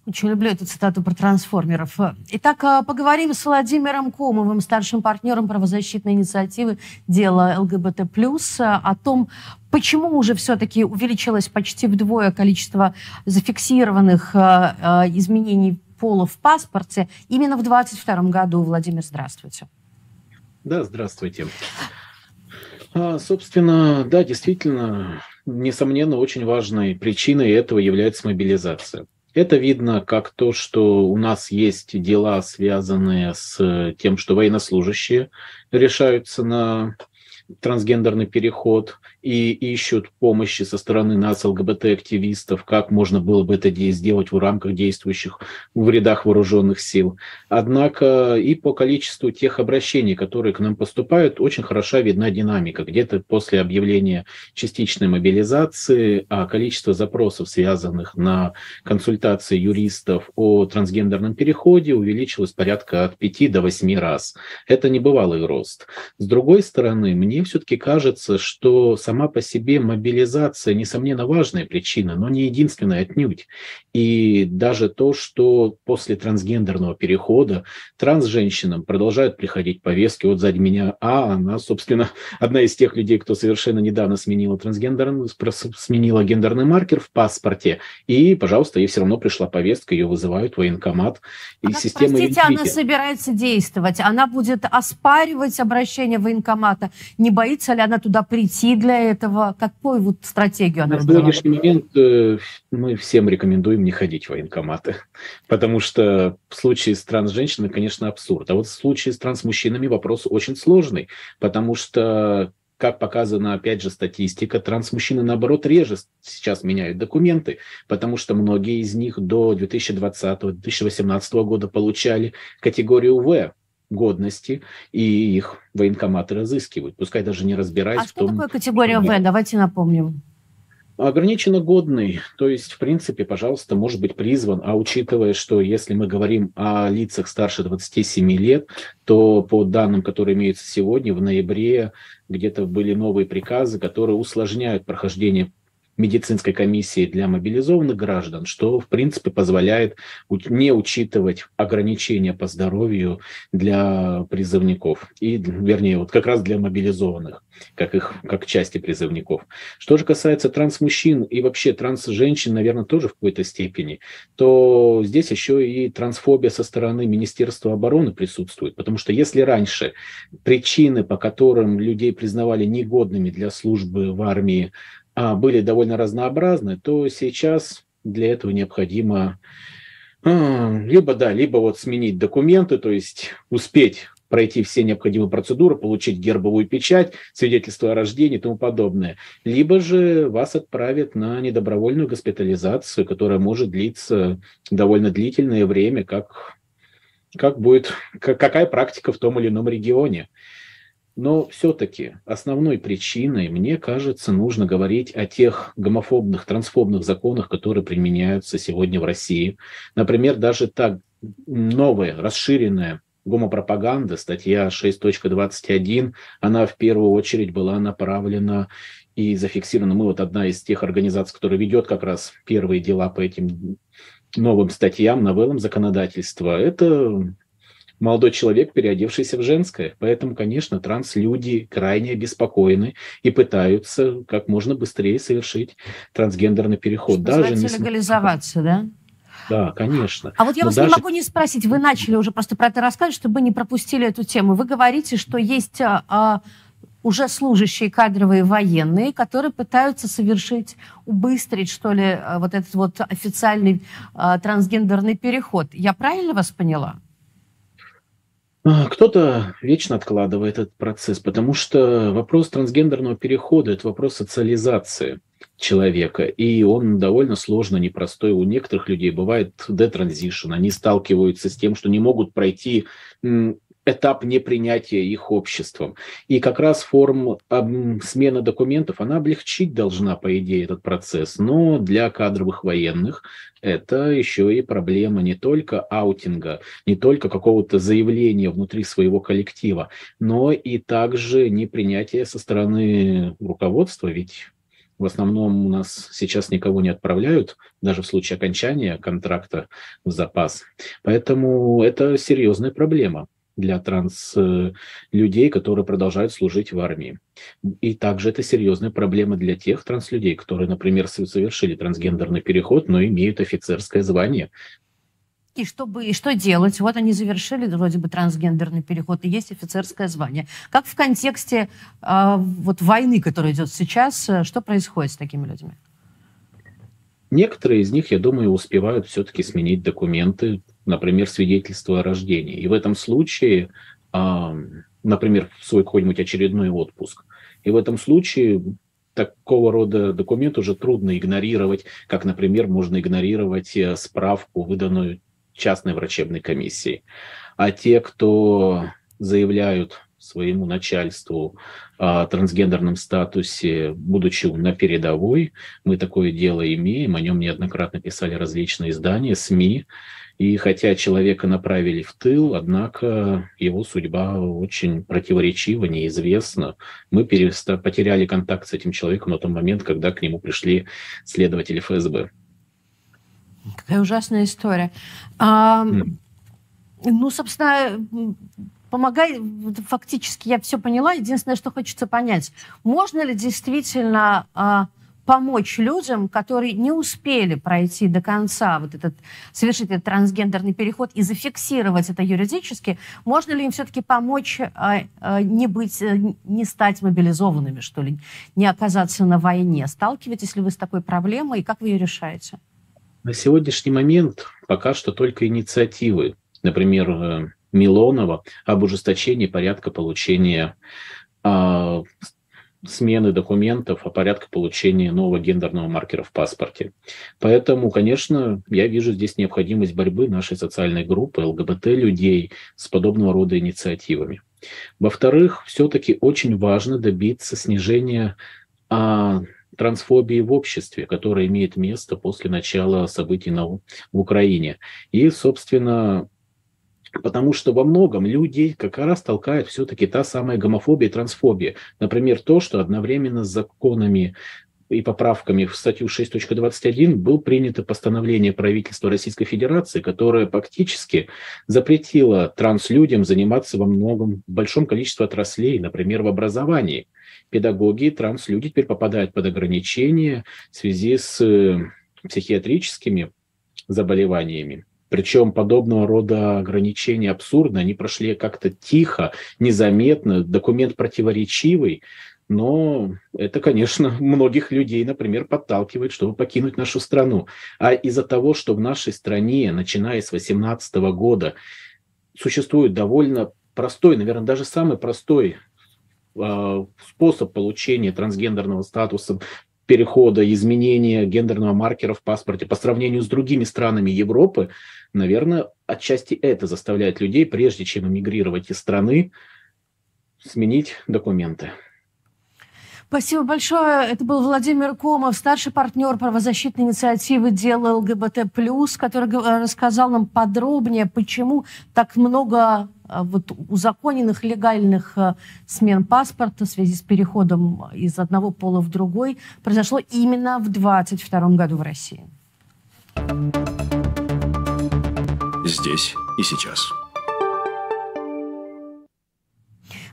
Очень люблю эту цитату про трансформеров. Итак, а, поговорим с Владимиром Комовым, старшим партнером правозащитной инициативы «Дело ЛГБТ+,» о том, почему уже все-таки увеличилось почти вдвое количество зафиксированных изменений пола в паспорте именно в 2022 году. Владимир, здравствуйте. Да, здравствуйте. А, собственно, да, действительно, несомненно, очень важной причиной этого является мобилизация. Это видно как то, что у нас есть дела, связанные с тем, что военнослужащие решаются на трансгендерный переход, и ищут помощи со стороны нас, ЛГБТ-активистов, как можно было бы это сделать в рамках действующих в рядах вооруженных сил. Однако и по количеству тех обращений, которые к нам поступают, очень хороша видна динамика. Где-то после объявления частичной мобилизации, а количество запросов, связанных на консультации юристов о трансгендерном переходе, увеличилось порядка от 5 до 8 раз. Это небывалый рост. С другой стороны, мне все-таки кажется, что сама по себе мобилизация, несомненно, важная причина, но не единственная отнюдь. И даже то, что после трансгендерного перехода транс-женщинам продолжают приходить повестки, вот сзади меня, а она, собственно, одна из тех людей, кто совершенно недавно сменила трансгендерный, сменила гендерный маркер в паспорте, и, пожалуйста, ей все равно пришла повестка, ее вызывают в военкомат. И а система простите, она собирается действовать? Она будет оспаривать обращение военкомата? Не боится ли она туда прийти для этого? Какую вот стратегию она На сегодняшний момент э, мы всем рекомендуем не ходить в военкоматы, потому что в случае с транс-женщинами, конечно, абсурд. А вот в случае с транс-мужчинами вопрос очень сложный, потому что как показана, опять же, статистика, транс-мужчины, наоборот, реже сейчас меняют документы, потому что многие из них до 2020-2018 года получали категорию В, годности, и их военкоматы разыскивают, пускай даже не разбираясь а в том... А что такое категория В? Давайте напомним. Ограниченно годный, то есть, в принципе, пожалуйста, может быть призван, а учитывая, что если мы говорим о лицах старше 27 лет, то по данным, которые имеются сегодня, в ноябре где-то были новые приказы, которые усложняют прохождение медицинской комиссии для мобилизованных граждан, что, в принципе, позволяет не учитывать ограничения по здоровью для призывников, и, вернее, вот как раз для мобилизованных, как их, как части призывников. Что же касается транс-мужчин и вообще транс-женщин, наверное, тоже в какой-то степени, то здесь еще и трансфобия со стороны Министерства обороны присутствует, потому что если раньше причины, по которым людей признавали негодными для службы в армии, были довольно разнообразны, то сейчас для этого необходимо а, либо да, либо вот сменить документы, то есть успеть пройти все необходимые процедуры, получить гербовую печать, свидетельство о рождении и тому подобное. Либо же вас отправят на недобровольную госпитализацию, которая может длиться довольно длительное время, как, как будет, как, какая практика в том или ином регионе. Но все-таки основной причиной, мне кажется, нужно говорить о тех гомофобных, трансфобных законах, которые применяются сегодня в России. Например, даже та новая, расширенная гомопропаганда, статья 6.21, она в первую очередь была направлена и зафиксирована. Мы вот одна из тех организаций, которая ведет как раз первые дела по этим новым статьям, новеллам законодательства. Это молодой человек, переодевшийся в женское. Поэтому, конечно, транслюди крайне обеспокоены и пытаются как можно быстрее совершить трансгендерный переход. Что Даже не легализоваться, да? Да, конечно. А вот я Но вас даже... не могу не спросить, вы начали уже просто про это рассказывать, чтобы не пропустили эту тему. Вы говорите, что есть а, а, уже служащие кадровые военные, которые пытаются совершить, убыстрить, что ли, а, вот этот вот официальный а, трансгендерный переход. Я правильно вас поняла? А, кто-то вечно откладывает этот процесс, потому что вопрос трансгендерного перехода – это вопрос социализации человека, и он довольно сложно непростой. У некоторых людей бывает детранзишн, они сталкиваются с тем, что не могут пройти этап непринятия их обществом. И как раз форма смены документов, она облегчить должна, по идее, этот процесс. Но для кадровых военных это еще и проблема не только аутинга, не только какого-то заявления внутри своего коллектива, но и также непринятия со стороны руководства, ведь в основном у нас сейчас никого не отправляют, даже в случае окончания контракта в запас. Поэтому это серьезная проблема для транс-людей, которые продолжают служить в армии. И также это серьезная проблема для тех транслюдей, которые, например, совершили трансгендерный переход, но имеют офицерское звание. И, чтобы, и что делать? Вот они завершили вроде бы трансгендерный переход, и есть офицерское звание. Как в контексте э, вот войны, которая идет сейчас, что происходит с такими людьми? Некоторые из них, я думаю, успевают все-таки сменить документы, например, свидетельство о рождении. И в этом случае, например, в свой какой-нибудь очередной отпуск. И в этом случае такого рода документ уже трудно игнорировать, как, например, можно игнорировать э, справку, выданную частной врачебной комиссией. А те, кто заявляют своему начальству о трансгендерном статусе, будучи на передовой. Мы такое дело имеем, о нем неоднократно писали различные издания, СМИ. И хотя человека направили в тыл, однако его судьба очень противоречива, неизвестна. Мы переста- потеряли контакт с этим человеком на тот момент, когда к нему пришли следователи ФСБ. Какая ужасная история. А, mm. Ну, собственно, помогай, фактически я все поняла. Единственное, что хочется понять, можно ли действительно а, помочь людям, которые не успели пройти до конца вот этот, совершить этот трансгендерный переход и зафиксировать это юридически, можно ли им все-таки помочь а, а, не быть, э, не стать мобилизованными, что ли, не оказаться на войне? Сталкиваетесь ли вы с такой проблемой и как вы ее решаете? На сегодняшний момент пока что только инициативы. Например, Милонова об ужесточении порядка получения э, смены документов, о порядке получения нового гендерного маркера в паспорте. Поэтому, конечно, я вижу здесь необходимость борьбы нашей социальной группы ЛГБТ-людей с подобного рода инициативами. Во-вторых, все-таки очень важно добиться снижения а, трансфобии в обществе, которая имеет место после начала событий на, в Украине. И, собственно, Потому что во многом людей как раз толкает все-таки та самая гомофобия и трансфобия. Например, то, что одновременно с законами и поправками в статью 6.21 был принято постановление правительства Российской Федерации, которое фактически запретило транслюдям заниматься во многом, в большом количестве отраслей, например, в образовании. Педагоги и транслюди теперь попадают под ограничения в связи с э, психиатрическими заболеваниями. Причем подобного рода ограничения абсурдны, они прошли как-то тихо, незаметно, документ противоречивый, но это, конечно, многих людей, например, подталкивает, чтобы покинуть нашу страну. А из-за того, что в нашей стране, начиная с 2018 года, существует довольно простой, наверное, даже самый простой э, способ получения трансгендерного статуса перехода, изменения гендерного маркера в паспорте по сравнению с другими странами Европы, наверное, отчасти это заставляет людей, прежде чем эмигрировать из страны, сменить документы. Спасибо большое. Это был Владимир Комов, старший партнер правозащитной инициативы «Дело ЛГБТ+,» который рассказал нам подробнее, почему так много а, вот, узаконенных легальных а, смен паспорта в связи с переходом из одного пола в другой произошло именно в 2022 году в России. Здесь и сейчас.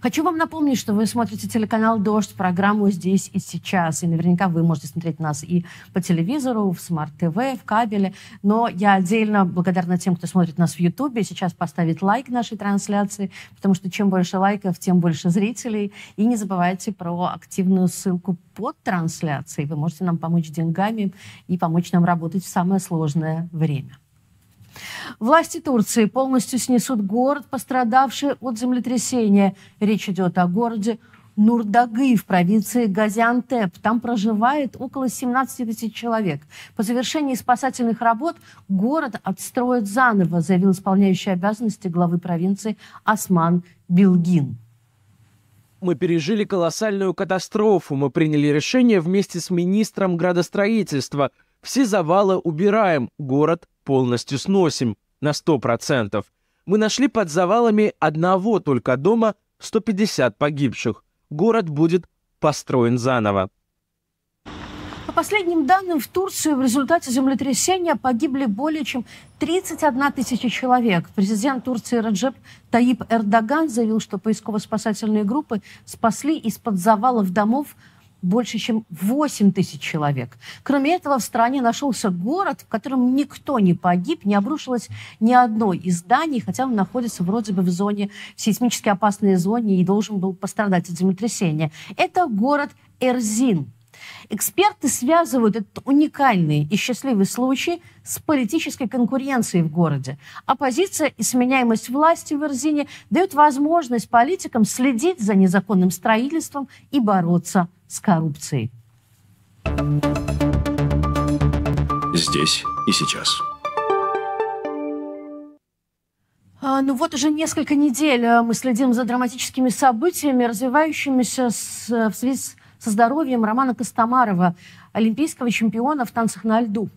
Хочу вам напомнить, что вы смотрите телеканал «Дождь», программу «Здесь и сейчас». И наверняка вы можете смотреть нас и по телевизору, в смарт-ТВ, в кабеле. Но я отдельно благодарна тем, кто смотрит нас в Ютубе. Сейчас поставить лайк нашей трансляции, потому что чем больше лайков, тем больше зрителей. И не забывайте про активную ссылку под трансляцией. Вы можете нам помочь деньгами и помочь нам работать в самое сложное время. Власти Турции полностью снесут город, пострадавший от землетрясения. Речь идет о городе Нурдагы в провинции Газиантеп. Там проживает около 17 тысяч человек. По завершении спасательных работ город отстроят заново, заявил исполняющий обязанности главы провинции Осман Билгин. Мы пережили колоссальную катастрофу. Мы приняли решение вместе с министром градостроительства. Все завалы убираем, город полностью сносим на 100%. Мы нашли под завалами одного только дома 150 погибших. Город будет построен заново. По последним данным, в Турции в результате землетрясения погибли более чем 31 тысяча человек. Президент Турции Раджеп Таип Эрдоган заявил, что поисково-спасательные группы спасли из-под завалов домов больше, чем 8 тысяч человек. Кроме этого, в стране нашелся город, в котором никто не погиб, не обрушилось ни одно из зданий, хотя он находится вроде бы в зоне, в сейсмически опасной зоне и должен был пострадать от землетрясения. Это город Эрзин. Эксперты связывают этот уникальный и счастливый случай с политической конкуренцией в городе. Оппозиция и сменяемость власти в Эрзине дают возможность политикам следить за незаконным строительством и бороться с коррупцией. Здесь и сейчас. А, ну вот уже несколько недель э, мы следим за драматическими событиями, развивающимися с, в связи со здоровьем Романа Костомарова, олимпийского чемпиона в танцах на льду.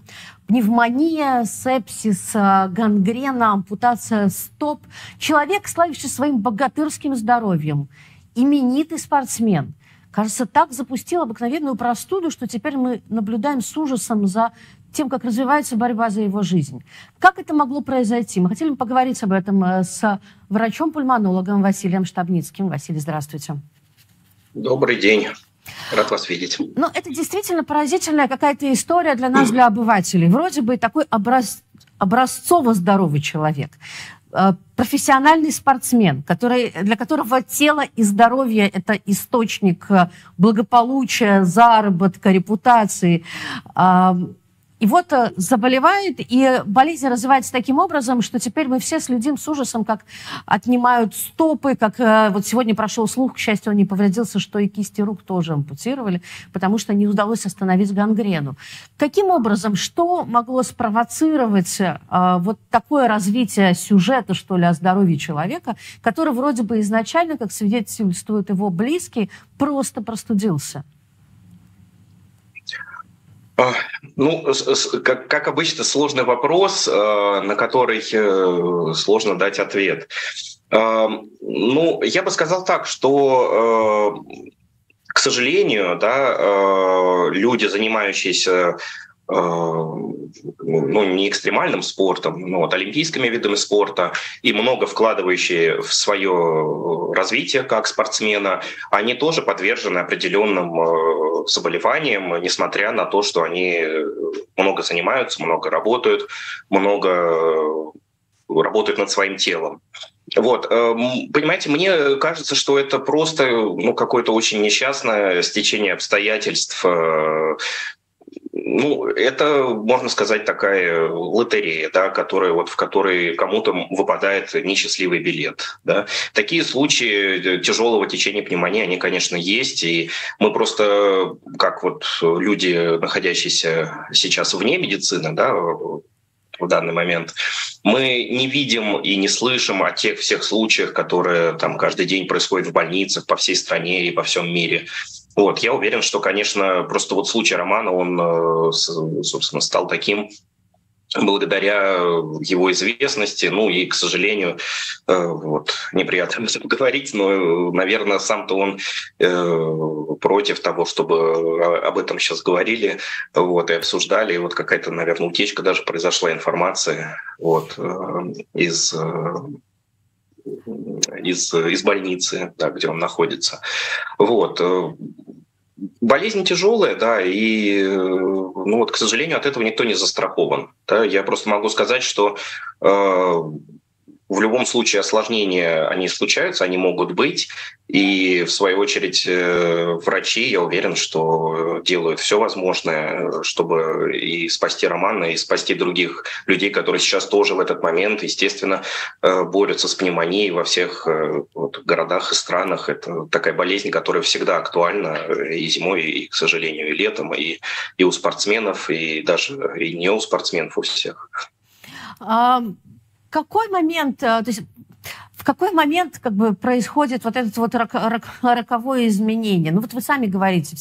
Пневмония, сепсис, э, гангрена, ампутация стоп. Человек, славивший своим богатырским здоровьем. Именитый спортсмен. Кажется, так запустил обыкновенную простуду, что теперь мы наблюдаем с ужасом за тем, как развивается борьба за его жизнь. Как это могло произойти? Мы хотели поговорить об этом э, с врачом-пульмонологом Василием Штабницким. Василий, здравствуйте. Добрый день. Рад вас видеть. Ну, это действительно поразительная какая-то история для нас, для обывателей. Вроде бы такой образ... образцово здоровый человек э, профессиональный спортсмен, который, для которого тело и здоровье – это источник э, благополучия, заработка, репутации. И вот э, заболевает, и болезнь развивается таким образом, что теперь мы все следим с ужасом, как отнимают стопы, как э, вот сегодня прошел слух, к счастью, он не повредился, что и кисти рук тоже ампутировали, потому что не удалось остановить гангрену. Каким образом, что могло спровоцировать э, вот такое развитие сюжета, что ли, о здоровье человека, который вроде бы изначально, как свидетельствуют его близкие, просто простудился? А, ну, как, обычно, сложный вопрос, э, на который э, сложно дать ответ. Э, ну, я бы сказал так, что, к сожалению, да, люди, занимающиеся ну, не экстремальным спортом, но вот олимпийскими видами спорта и много вкладывающие в свое развитие как спортсмена, они тоже подвержены определенным заболеваниям, несмотря на то, что они много занимаются, много работают, много работают над своим телом. Вот, э, понимаете, мне кажется, что это просто ну, какое-то очень несчастное стечение обстоятельств, э, ну, это, можно сказать, такая лотерея, да, которая, вот, в которой кому-то выпадает несчастливый билет. Да. Такие случаи тяжелого течения пневмонии, они, конечно, есть. И мы просто, как вот люди, находящиеся сейчас вне медицины, да, в данный момент, мы не видим и не слышим о тех всех случаях, которые там каждый день происходят в больницах по всей стране и по всем мире. Вот, я уверен, что, конечно, просто вот случай Романа, он, э, собственно, стал таким благодаря его известности, ну и, к сожалению, э, вот, неприятно говорить, но, наверное, сам-то он э, против того, чтобы об этом сейчас говорили, вот, и обсуждали, и вот какая-то, наверное, утечка даже произошла информации, вот, из из, из больницы, да, где он находится. Вот. Болезнь тяжелая, да, и, э, ну вот, к сожалению, от этого никто не застрахован. Да. Я просто могу сказать, что э, в любом случае осложнения, они случаются, они могут быть. И, в свою очередь, э, врачи, я уверен, что делают все возможное, чтобы и спасти Романа, и спасти других людей, которые сейчас тоже в этот момент, естественно, э, борются с пневмонией во всех э, вот, городах и странах. Это такая болезнь, которая всегда актуальна и зимой, и, к сожалению, и летом, и, и у спортсменов, и даже и не у спортсменов, у всех какой момент, э, то есть в какой момент как бы происходит вот это вот рок, рок, роковое изменение? Ну вот вы сами говорите,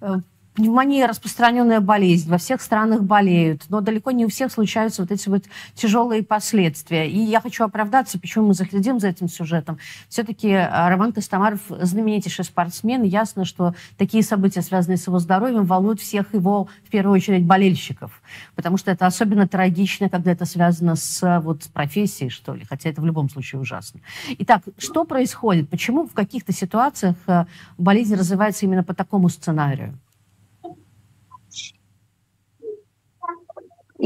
э, Пневмония – распространенная болезнь, во всех странах болеют, но далеко не у всех случаются вот эти вот тяжелые последствия. И я хочу оправдаться, почему мы заглядим за этим сюжетом. Все-таки э, Роман Костомаров – знаменитейший спортсмен. Ясно, что такие события, связанные с его здоровьем, волнуют всех его, в первую очередь, болельщиков. Потому что это особенно трагично, когда это связано с, вот, с профессией, что ли. Хотя это в любом случае ужасно. Итак, что происходит? Почему в каких-то ситуациях э, болезнь развивается именно по такому сценарию?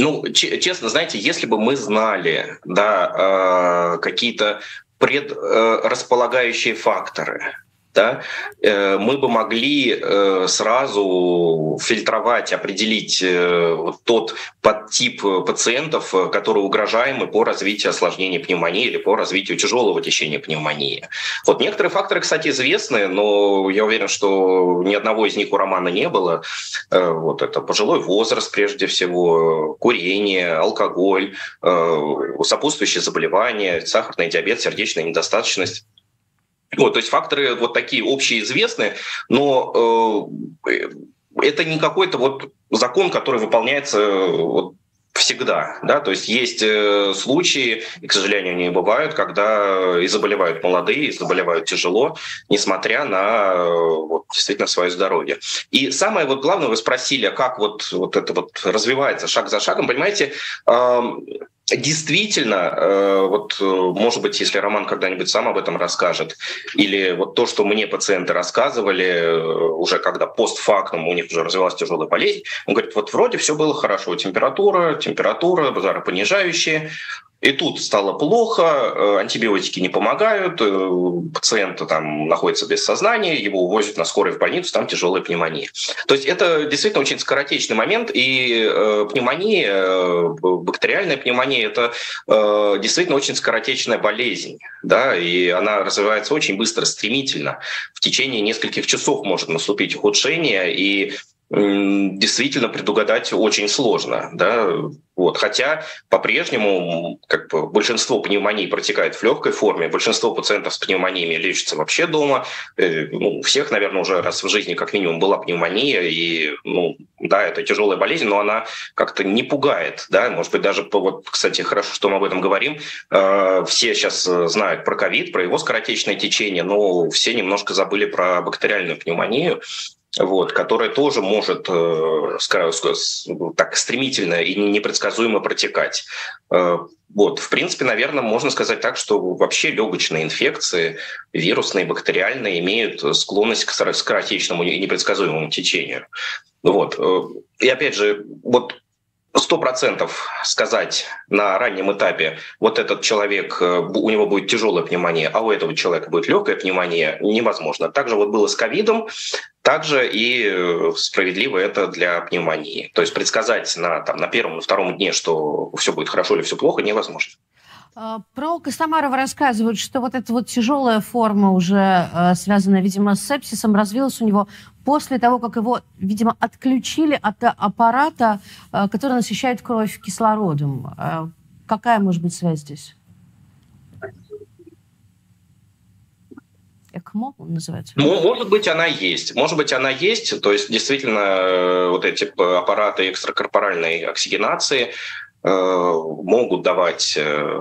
Ну, честно, знаете, если бы мы знали, да, э, какие-то предрасполагающие факторы, да, э, мы бы могли э, сразу фильтровать, определить э, тот подтип пациентов, которые угрожаемы по развитию осложнений пневмонии или по развитию тяжелого течения пневмонии. Вот некоторые факторы, кстати, известны, но я уверен, что ни одного из них у Романа не было. Вот это пожилой возраст, прежде всего, курение, алкоголь, сопутствующие заболевания, сахарный диабет, сердечная недостаточность. Вот, то есть факторы вот такие общеизвестные, но э, это не какой-то вот закон, который выполняется э, вот, всегда, да, то есть есть э, случаи, и, к сожалению, они бывают, когда и заболевают молодые, и заболевают тяжело, несмотря на э, вот, действительно свое здоровье. И самое вот главное, вы спросили, а как вот, вот это вот развивается шаг за шагом, понимаете, э, Действительно, э, вот, э, может быть, если Роман когда-нибудь сам об этом расскажет, или вот то, что мне пациенты рассказывали, э, уже когда постфактум у них уже развилась тяжелая болезнь, он говорит, вот вроде все было хорошо, температура, температура, жаропонижающие, и тут стало плохо, э, антибиотики не помогают, э, пациент там находится без сознания, его увозят на скорой в больницу, там тяжелая пневмония. То есть это действительно очень скоротечный момент, и э, пневмония, бактериальная пневмония, это действительно очень скоротечная болезнь, да, и она развивается очень быстро, стремительно. В течение нескольких часов может наступить ухудшение, и действительно предугадать очень сложно. Да? Вот. Хотя по-прежнему как бы, большинство пневмоний протекает в легкой форме, большинство пациентов с пневмониями лечатся вообще дома. Э, ну, у всех, наверное, уже раз в жизни как минимум была пневмония, и ну, да, это тяжелая болезнь, но она как-то не пугает. Да? Может быть, даже, вот, кстати, хорошо, что мы об этом говорим. Э, все сейчас знают про ковид, про его скоротечное течение, но все немножко забыли про бактериальную пневмонию вот, которая тоже может э, так стремительно и непредсказуемо протекать. Э, вот, в принципе, наверное, можно сказать так, что вообще легочные инфекции, вирусные, бактериальные, имеют склонность к скоротечному и непредсказуемому течению. Вот. Э, и опять же, вот сто процентов сказать на раннем этапе, вот этот человек, у него будет тяжелая пневмония, а у этого человека будет легкая пневмония, невозможно. Также вот было с ковидом, также и э, справедливо это для пневмонии. То есть предсказать на, там, на первом, на втором дне, что все будет хорошо или все плохо, невозможно. А, про Костомарова рассказывают, что вот эта вот тяжелая форма, уже э, связанная, видимо, с сепсисом, развилась у него после того, как его, видимо, отключили от аппарата, э, который насыщает кровь кислородом. Какая может быть связь здесь? ЭКМО называется? Ну, может быть, она есть. Может быть, она есть. То есть, действительно, вот эти аппараты экстракорпоральной оксигенации, Э, могут давать, э,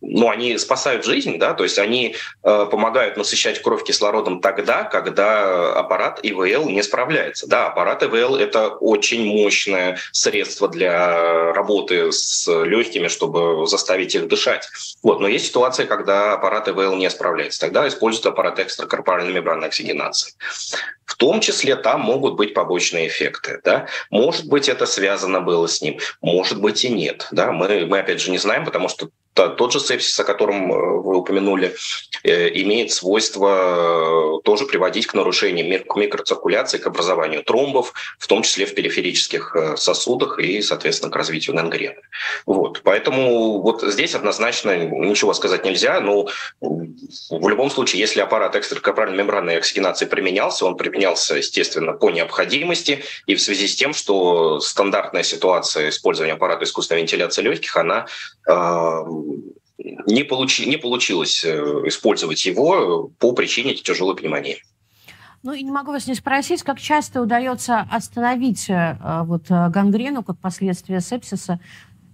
ну, они спасают жизнь, да, то есть они э, помогают насыщать кровь кислородом тогда, когда аппарат ИВЛ не справляется. Да, аппарат ИВЛ – это очень мощное средство для работы с легкими, чтобы заставить их дышать. Вот, но есть ситуация, когда аппарат ИВЛ не справляется. Тогда используют аппарат экстракорпоральной мембранной оксигенации. Том числе там могут быть побочные эффекты. Да? Может быть, это связано было с ним, может быть и нет. Да? Мы, мы опять же не знаем, потому что тот же сепсис, о котором э, вы упомянули, э, имеет свойство э, тоже приводить к нарушениям микроциркуляции, к образованию тромбов, в том числе в периферических сосудах и, соответственно, к развитию гангрены. Вот. Поэтому вот здесь однозначно ничего сказать нельзя, но в любом случае, если аппарат экстракорпоральной мембранной оксигенации применялся, он применялся, естественно, по необходимости и в связи с тем, что стандартная ситуация использования аппарата искусственной вентиляции легких, она не, получи, не получилось э, использовать его по причине тяжелой пневмонии. Ну и не могу вас не спросить, как часто удается остановить э, вот, э, гангрену как последствие сепсиса,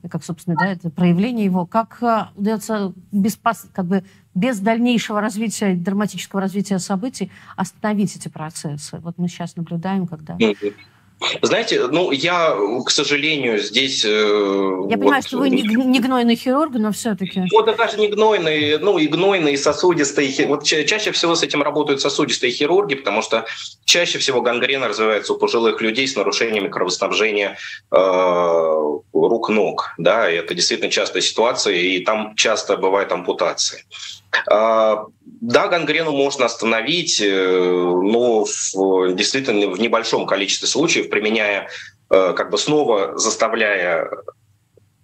как, собственно, да, это проявление его, как удается без, как бы, без дальнейшего развития, драматического развития событий остановить эти процессы. Вот мы сейчас наблюдаем, когда... Знаете, ну я, к сожалению, здесь... Э, я вот, понимаю, что вы не, не гнойный хирург, но все-таки... Вот это даже не гнойный, ну и гнойный, и сосудистый. Вот ча- чаще всего с этим работают сосудистые хирурги, потому что чаще всего гангрена развивается у пожилых людей с нарушениями кровоснабжения э, рук-ног. Да, и это действительно частая ситуация, и там часто бывают ампутации. Да, гангрену можно остановить, но в, действительно в небольшом количестве случаев, применяя, как бы снова заставляя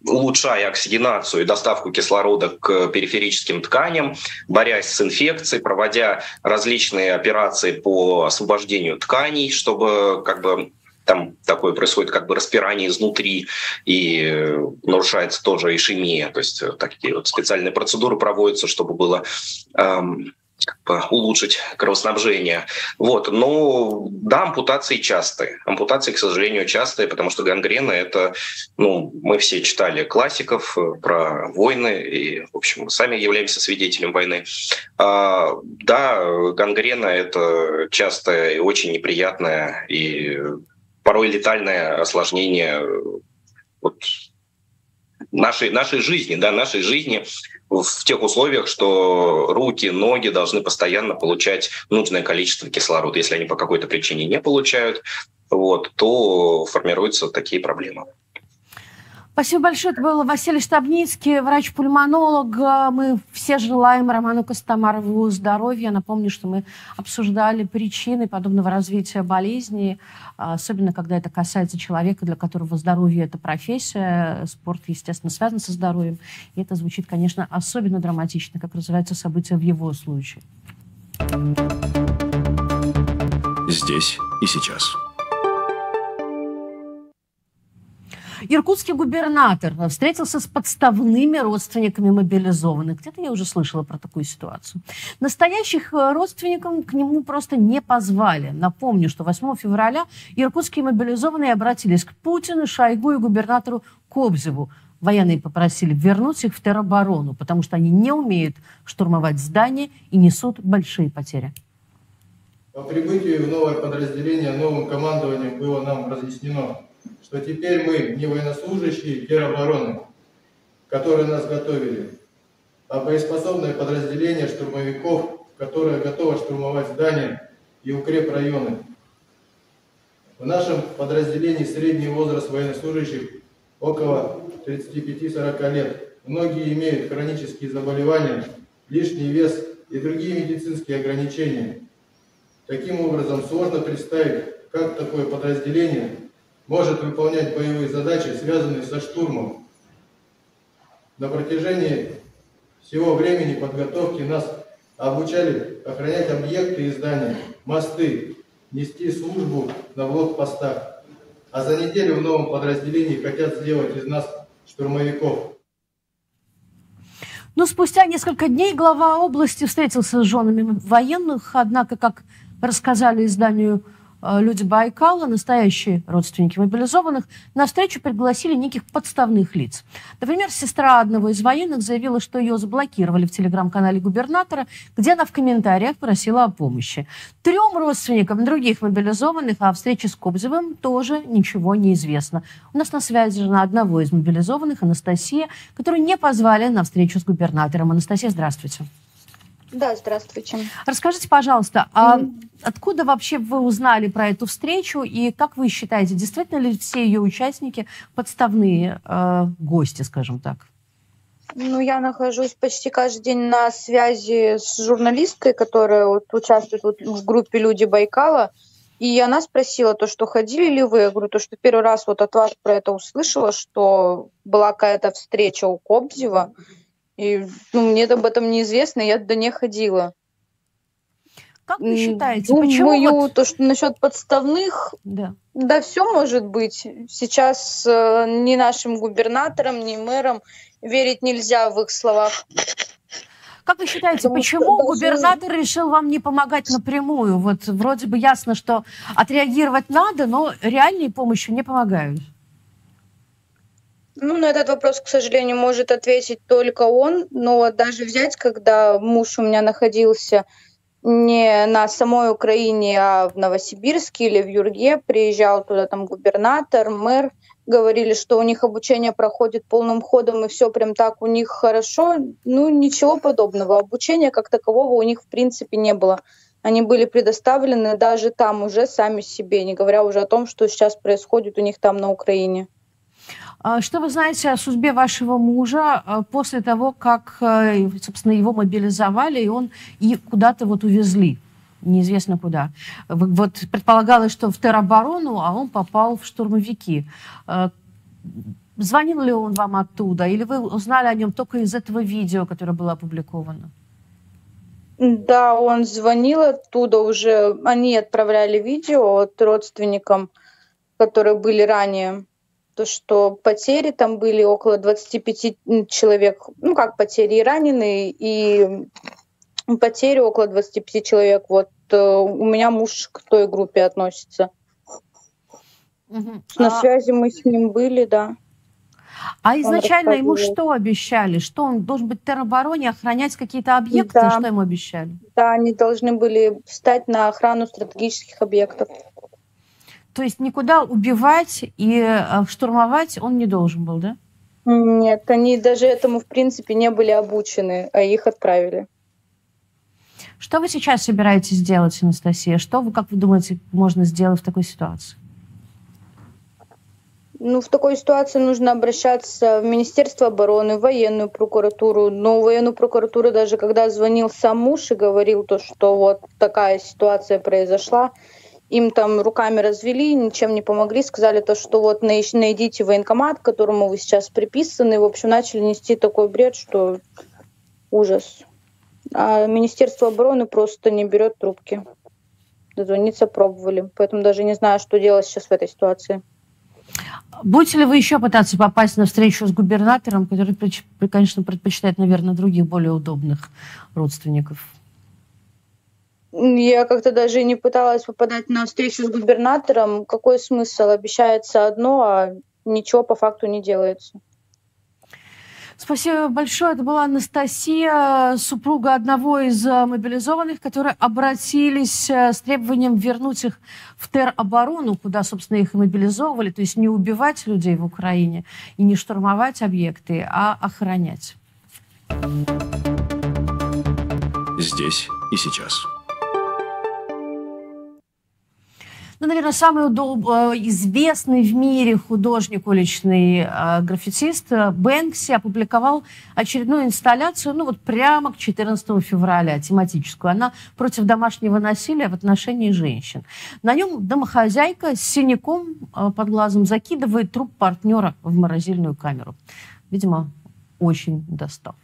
улучшая оксигенацию и доставку кислорода к периферическим тканям, борясь с инфекцией, проводя различные операции по освобождению тканей, чтобы как бы там такое происходит как бы распирание изнутри и нарушается тоже ишемия. То есть такие вот специальные процедуры проводятся, чтобы было эм, улучшить кровоснабжение. Вот. Но да, ампутации частые. Ампутации, к сожалению, частые, потому что гангрена — это, ну, мы все читали классиков э, про войны, и, в общем, сами являемся свидетелем войны. А, да, гангрена — это частое и очень неприятное и порой летальное осложнение вот, нашей, нашей жизни, да, нашей жизни в тех условиях, что руки, ноги должны постоянно получать нужное количество кислорода. Если они по какой-то причине не получают, вот, то формируются такие проблемы. Спасибо большое. Это был Василий Штабницкий, врач-пульмонолог. Мы все желаем Роману Костомарову здоровья. Напомню, что мы обсуждали причины подобного развития болезни, особенно когда это касается человека, для которого здоровье – это профессия. Спорт, естественно, связан со здоровьем. И это звучит, конечно, особенно драматично, как развиваются события в его случае. Здесь и сейчас. Иркутский губернатор встретился с подставными родственниками мобилизованных. Где-то я уже слышала про такую ситуацию. Настоящих э, родственников к нему просто не позвали. Напомню, что 8 февраля иркутские мобилизованные обратились к Путину, Шойгу и губернатору Кобзеву. Военные попросили вернуть их в тероборону, потому что они не умеют штурмовать здания и несут большие потери. По прибытию в новое подразделение новым командованием было нам разъяснено, что теперь мы не военнослужащие теробороны, которые нас готовили, а боеспособное подразделение штурмовиков, которое готово штурмовать здания и укрепрайоны. В нашем подразделении средний возраст военнослужащих около 35-40 лет. Многие имеют хронические заболевания, лишний вес и другие медицинские ограничения. Таким образом, сложно представить, как такое подразделение может выполнять боевые задачи, связанные со штурмом. На протяжении всего времени подготовки нас обучали охранять объекты и здания, мосты, нести службу на блокпостах. А за неделю в новом подразделении хотят сделать из нас штурмовиков. Но спустя несколько дней глава области встретился с женами военных, однако, как рассказали изданию люди Байкала, настоящие родственники мобилизованных, на встречу пригласили неких подставных лиц. Например, сестра одного из военных заявила, что ее заблокировали в телеграм-канале губернатора, где она в комментариях просила о помощи. Трем родственникам других мобилизованных о встрече с Кобзевым тоже ничего не известно. У нас на связи жена одного из мобилизованных, Анастасия, которую не позвали на встречу с губернатором. Анастасия, здравствуйте. Да, здравствуйте. Расскажите, пожалуйста, а откуда вообще вы узнали про эту встречу и как вы считаете, действительно ли все ее участники подставные э, гости, скажем так? Ну, я нахожусь почти каждый день на связи с журналисткой, которая вот участвует вот в группе «Люди Байкала», и она спросила то, что ходили ли вы. Я говорю, то, что первый раз вот от вас про это услышала, что была какая-то встреча у Кобзева. И ну, мне об этом неизвестно, я туда не ходила. Как вы считаете, Думаю, почему вот... то, что насчет подставных, да, да все может быть. Сейчас э, ни нашим губернаторам, ни мэрам верить нельзя в их словах. Как вы считаете, Потому почему губернатор решил вам не помогать напрямую? Вот вроде бы ясно, что отреагировать надо, но реальной помощью не помогают. Ну, на этот вопрос, к сожалению, может ответить только он. Но даже взять, когда муж у меня находился не на самой Украине, а в Новосибирске или в Юрге, приезжал туда там губернатор, мэр, говорили, что у них обучение проходит полным ходом и все прям так у них хорошо. Ну, ничего подобного. Обучения как такового у них в принципе не было. Они были предоставлены даже там уже сами себе, не говоря уже о том, что сейчас происходит у них там на Украине. А что вы знаете о судьбе вашего мужа а, после того, как, э, собственно, его мобилизовали, и он и куда-то вот увезли? неизвестно куда. Вот предполагалось, что в тероборону, а он попал в штурмовики. Э, звонил ли он вам оттуда, или вы узнали о нем только из этого видео, которое было опубликовано? Да, он звонил оттуда уже. Они отправляли видео от родственникам, которые были ранее то, что потери там были около 25 человек, ну как потери и раненые, и потери около 25 человек. Вот э, у меня муж к той группе относится. Угу. На а... связи мы с ним были, да. А изначально ему что обещали? Что он должен быть в теробороне, охранять какие-то объекты? Да. Что ему обещали? Да, они должны были встать на охрану стратегических объектов. То есть никуда убивать и э, штурмовать он не должен был, да? Нет, они даже этому, в принципе, не были обучены, а их отправили. Что вы сейчас собираетесь делать, Анастасия? Что вы, как вы думаете, можно сделать в такой ситуации? Ну, в такой ситуации нужно обращаться в Министерство обороны, в военную прокуратуру. Но военную прокуратуру даже когда звонил сам муж и говорил то, что вот такая ситуация произошла, им там руками развели, ничем не помогли, сказали то, что вот найдите военкомат, к которому вы сейчас приписаны. В общем, начали нести такой бред, что ужас. А Министерство обороны просто не берет трубки. Дозвониться пробовали. Поэтому даже не знаю, что делать сейчас в этой ситуации. Будете ли вы еще пытаться попасть на встречу с губернатором, который, конечно, предпочитает, наверное, других более удобных родственников? Я как-то даже не пыталась попадать на встречу с губернатором. Какой смысл? Обещается одно, а ничего по факту не делается. Спасибо большое. Это была Анастасия, супруга одного из э, мобилизованных, которые обратились э, с требованием вернуть их в тероборону, куда, собственно, их мобилизовывали, то есть не убивать людей в Украине и не штурмовать объекты, а охранять. Здесь и сейчас. Наверное, самый удоб... Э, известный в мире художник, уличный э, граффитист э, Бэнкси опубликовал очередную инсталляцию, ну вот прямо к 14 февраля, тематическую. Она против домашнего насилия в отношении женщин. На нем домохозяйка с синяком э, под глазом закидывает труп партнера в морозильную камеру. Видимо, очень достал.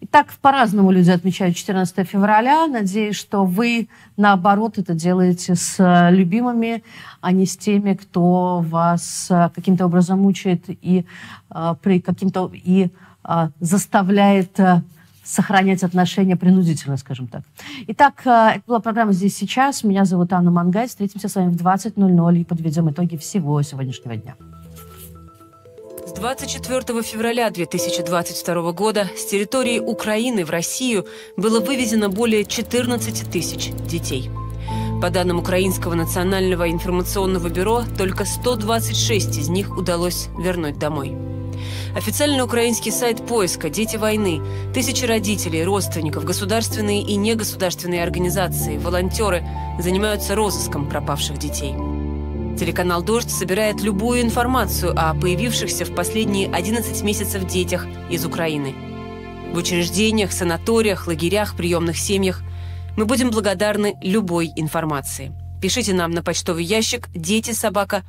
Итак, по-разному люди отмечают 14 февраля. Надеюсь, что вы, наоборот, это делаете с э, любимыми, а не с теми, кто вас э, каким-то образом мучает и э, при каким-то и заставляет сохранять отношения принудительно, скажем так. Итак, это была программа «Здесь сейчас». Меня зовут Анна Мангай. Встретимся с вами в 20.00 и подведем итоги всего сегодняшнего дня. С 24 февраля 2022 года с территории Украины в Россию было вывезено более 14 тысяч детей. По данным Украинского национального информационного бюро, только 126 из них удалось вернуть домой. Официальный украинский сайт поиска «Дети войны», тысячи родителей, родственников, государственные и негосударственные организации, волонтеры занимаются розыском пропавших детей – Телеканал «Дождь» собирает любую информацию о появившихся в последние 11 месяцев детях из Украины. В учреждениях, санаториях, лагерях, приемных семьях мы будем благодарны любой информации. Пишите нам на почтовый ящик дети собака